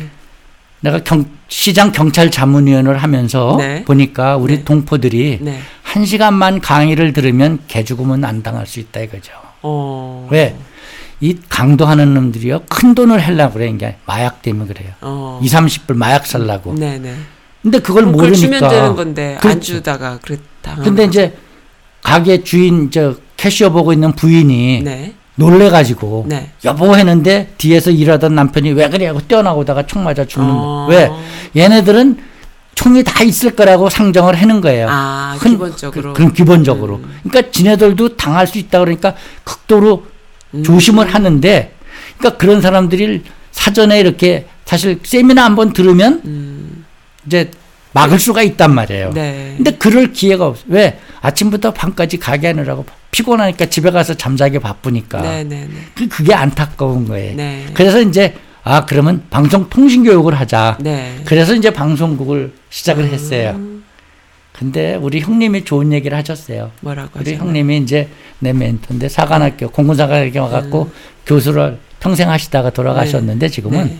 내가 경, 시장 경찰 자문위원을 하면서 네. 보니까 우리 네. 동포들이 네. 한 시간만 강의를 들으면 개죽음은 안 당할 수 있다 이거죠. 어. 왜? 이 강도하는 놈들이요 큰 돈을 하려고 그래 이게 마약 때문에 그래요. 어. 2, 30불 마약 살라고. 네, 네. 근데 그걸 모르니까. 주면 되는 건데 안 그렇죠. 주다가 그랬다. 근데 이제 가게 주인 저 캐시어 보고 있는 부인이 네. 놀래가지고 네. 여보 했는데 뒤에서 일하던 남편이 왜 그래 하고 뛰어나오다가 총 맞아 죽는 어. 거야. 왜? 얘네들은 총이 다 있을 거라고 상정을 하는 거예요. 아, 흔- 기본적으로. 그, 런 기본적으로. 음. 그러니까 지네들도 당할 수 있다 그러니까 극도로 음. 조심을 하는데 그러니까 그런 사람들이 사전에 이렇게 사실 세미나 한번 들으면 음. 이제 막을 수가 있단 말이에요. 네. 근데 그럴 기회가 없어. 왜? 아침부터 밤까지 가게 하느라고 피곤하니까 집에 가서 잠자기 바쁘니까. 네, 네, 네. 그- 그게 안타까운 거예요. 네. 그래서 이제 아 그러면 방송 통신 교육을 하자. 네. 그래서 이제 방송국을 시작을 했어요. 음, 근데 우리 형님이 좋은 얘기를 하셨어요. 뭐라고 우리 하셨나요? 형님이 이제 내 멘토인데 사관학교 공군사관학교 와갖고 교수를 평생 하시다가 돌아가셨는데 지금은 네.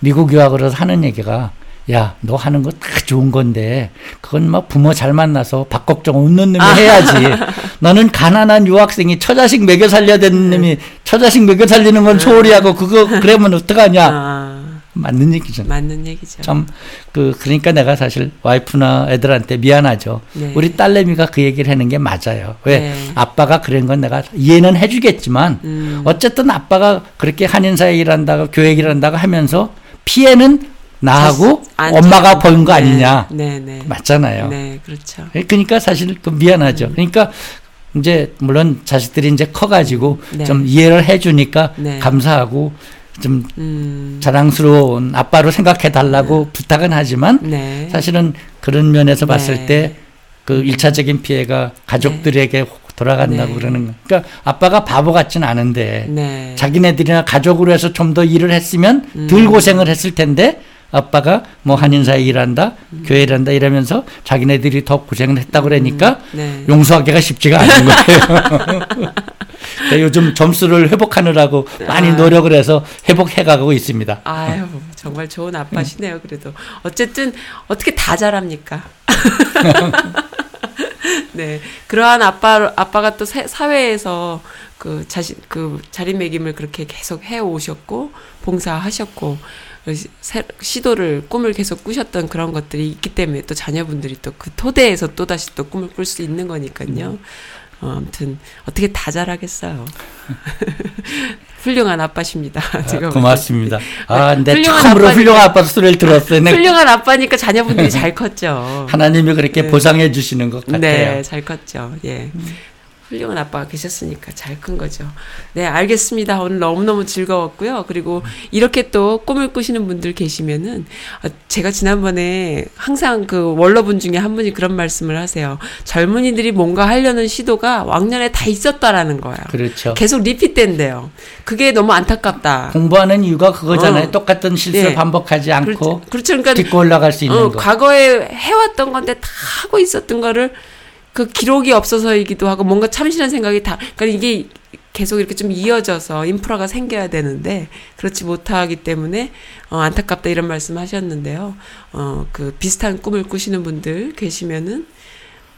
미국 유학으로 하는 얘기가 야 너 하는 거 다 좋은 건데 그건 막 부모 잘 만나서 밥 걱정 없는 놈이 해야지. 너는 가난한 유학생이 처자식 먹여 살려야 되는 놈이 처자식 먹여 살리는 건 소홀히 하고 그거 그러면 어떡하냐? 아, 맞는 얘기잖아. 맞는 얘기죠. 참 그 그러니까 내가 사실 와이프나 애들한테 미안하죠. 네. 우리 딸내미가 그 얘기를 하는 게 맞아요. 왜? 네. 아빠가 그런 건 내가 이해는 해주겠지만 음, 어쨌든 아빠가 그렇게 한인사에 일한다고 교회 일한다고 하면서 피해는 나하고 안 엄마가 보는 거 네, 아니냐 네, 네. 맞잖아요. 네, 그렇죠. 그러니까 사실 그 미안하죠. 그러니까 이제 물론 자식들이 이제 커가지고 네. 좀 이해를 해주니까 네. 감사하고 좀 음, 자랑스러운 아빠로 생각해 달라고 부탁은 하지만 네. 사실은 그런 면에서 봤을 네. 때그 일차적인 피해가 가족들에게 돌아간다고 네. 그러는 거. 그러니까 아빠가 바보 같진 않은데 네. 자기네들이나 가족으로 해서 좀 더 일을 했으면 음. 덜 고생을 했을 텐데 아빠가 뭐 한인사에 일한다, 음. 교회 일한다 이러면서 자기네들이 더 고생을 했다 그러니까 네. 용서하기가 쉽지가 않은 거예요. 네, 요즘 점수를 회복하느라고 많이 아. 노력을 해서 회복해가고 있습니다. 아유 정말 좋은 아빠시네요. 그래도 어쨌든 어떻게 다 잘합니까? 네 그러한 아빠 아빠가 또 사- 사회에서 그 자신 그 자리매김을 그렇게 계속 해 오셨고 봉사하셨고 시- 시도를 꿈을 계속 꾸셨던 그런 것들이 있기 때문에 또 자녀분들이 또 그 토대에서 또 다시 또 꿈을 꿀 수 있는 거니까요. 어, 아무튼 어떻게 다 잘하겠어요. 훌륭한 아빠십니다. 제가 볼 때. 고맙습니다. 아, 근데 훌륭한 처음으로 아빠니까- 훌륭한 아빠 소리를 들었어요. 네. 훌륭한 아빠니까 자녀분들이 잘 컸죠. 하나님이 그렇게 네. 보상해 주시는 것 같아요. 네, 잘 컸죠. 예. 훌륭한 아빠가 계셨으니까 잘 큰 거죠. 네, 알겠습니다. 오늘 너무너무 즐거웠고요. 그리고 이렇게 또 꿈을 꾸시는 분들 계시면은, 아, 제가 지난번에 항상 그 원러분 중에 한 분이 그런 말씀을 하세요. 젊은이들이 뭔가 하려는 시도가 왕년에 다 있었다라는 거예요. 그렇죠. 계속 리핏된대요. 그게 너무 안타깝다. 공부하는 이유가 그거잖아요. 어. 똑같은 실수를 네. 반복하지 않고 그렇죠. 그렇죠. 그러니까 딛고 올라갈 수 있는 어, 거. 과거에 해왔던 건데 다 하고 있었던 거를 그 기록이 없어서이기도 하고 뭔가 참신한 생각이 다 그러니까 이게 계속 이렇게 좀 이어져서 인프라가 생겨야 되는데 그렇지 못하기 때문에 어, 안타깝다 이런 말씀하셨는데요. 어, 그 비슷한 꿈을 꾸시는 분들 계시면은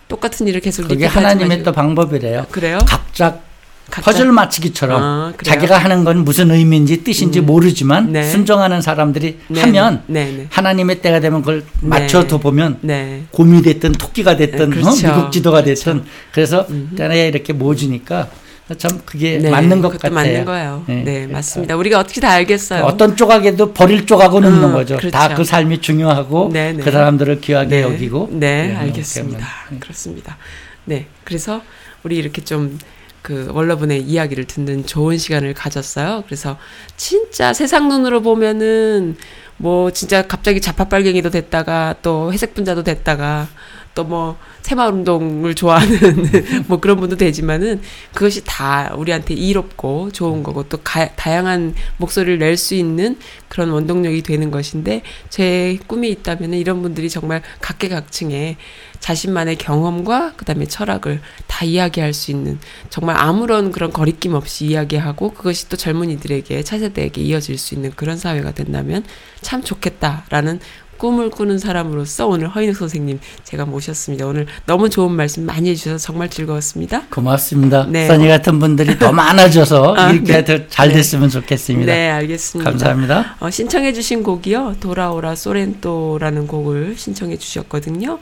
똑같은 일을 계속 그게 하나님의. 또 방법이래요. 그래요? 각자 각자- 퍼즐 맞추기처럼 아? 자기가 하는 건 무슨 의미인지 뜻인지 음. 모르지만 네. 순종하는 사람들이 네, 하면 네, 네, 하나님의 때가 되면 그걸 맞춰도 보면 네. 곰이 됐든 토끼가 됐든 네, 어? 그렇죠. 미국 지도가 됐든 그래서 음흠. 때에 이렇게 모아주니까 참 그게 네, 맞는 것 같아요. 맞는 거예요. 네. 네, 맞습니다. 우리가 어떻게 다 알겠어요. 어떤 조각에도 버릴 조각은 없는 음, 거죠. 그렇죠. 다그 삶이 중요하고 네, 네. 그 사람들을 귀하게 여기고 네, 알겠습니다. 네. 그렇습니다. 네, 그래서 우리 이렇게 좀 그 원러분의 이야기를 듣는 좋은 시간을 가졌어요. 그래서 진짜 세상 눈으로 보면은 뭐 진짜 갑자기 자파빨갱이도 됐다가 또 회색 분자도 됐다가 또 뭐 새마을 운동을 좋아하는 뭐 그런 분도 되지만은 그것이 다 우리한테 이롭고 좋은 거고 또 가, 다양한 목소리를 낼 수 있는 그런 원동력이 되는 것인데 제 꿈이 있다면 이런 분들이 정말 각계각층의 자신만의 경험과 그다음에 철학을 다 이야기할 수 있는 정말 아무런 그런 거리낌 없이 이야기하고 그것이 또 젊은이들에게 차세대에게 이어질 수 있는 그런 사회가 된다면 참 좋겠다라는 꿈을 꾸는 사람으로서 오늘 허인욱 선생님 제가 모셨습니다. 오늘 너무 좋은 말씀 많이 해주셔서 정말 즐거웠습니다. 고맙습니다. 네. 써니 같은 분들이 더 많아져서 아, 이렇게 네. 더잘 네. 됐으면 좋겠습니다. 네, 알겠습니다. 감사합니다. 어, 신청해주신 곡이요. 돌아오라 소렌토라는 곡을 신청해주셨거든요.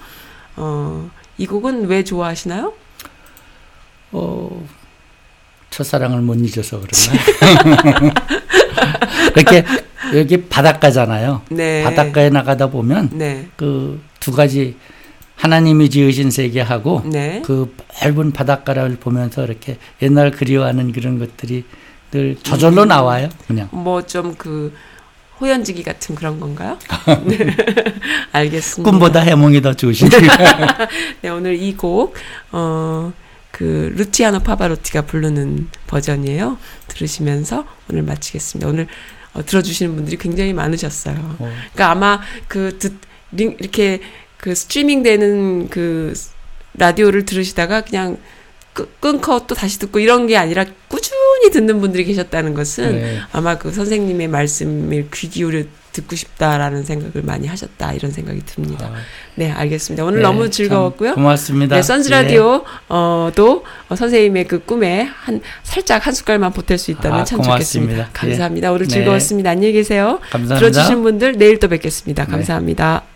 어, 이 곡은 왜 좋아하시나요? 어, 첫사랑을 못 잊어서 그런가? 이렇게 여기 바닷가잖아요. 네. 바닷가에 나가다 보면 네, 그두 가지 하나님이 지으신 세계하고 네. 그 넓은 바닷가를 보면서 이렇게 옛날 그리워하는 그런 것들이 늘 저절로 음. 나와요. 그냥 뭐 좀 그 호연지기 같은 그런 건가요? 네. 알겠습니다. 꿈보다 해몽이 더 좋으시네요. 네, 오늘 이 곡, 어, 그, 루치아노 파바로티가 부르는 버전이에요. 들으시면서 오늘 마치겠습니다. 오늘 어, 들어주시는 분들이 굉장히 많으셨어요. 어. 그러니까 아마 그, 듣, 링, 이렇게 그 스트리밍 되는 그 라디오를 들으시다가 그냥 끄, 끊고 또 다시 듣고 이런 게 아니라 꾸준히 듣는 분들이 계셨다는 것은 네. 아마 그 선생님의 말씀을 귀 기울여 듣고 싶다라는 생각을 많이 하셨다 이런 생각이 듭니다. 아, 네, 알겠습니다. 오늘 네, 너무 참 즐거웠고요. 고맙습니다. 네, 선즈 예. 라디오 어도 어, 선생님의 그 꿈에 한 살짝 한 숟갈만 보탤 수 있다면 아, 참 고맙습니다. 좋겠습니다. 감사합니다. 오늘 네. 즐거웠습니다. 안녕히 계세요. 감사합니다. 들어주신 분들 내일 또 뵙겠습니다. 네. 감사합니다.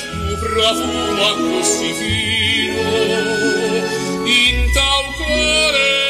bravura così fino in tal cuore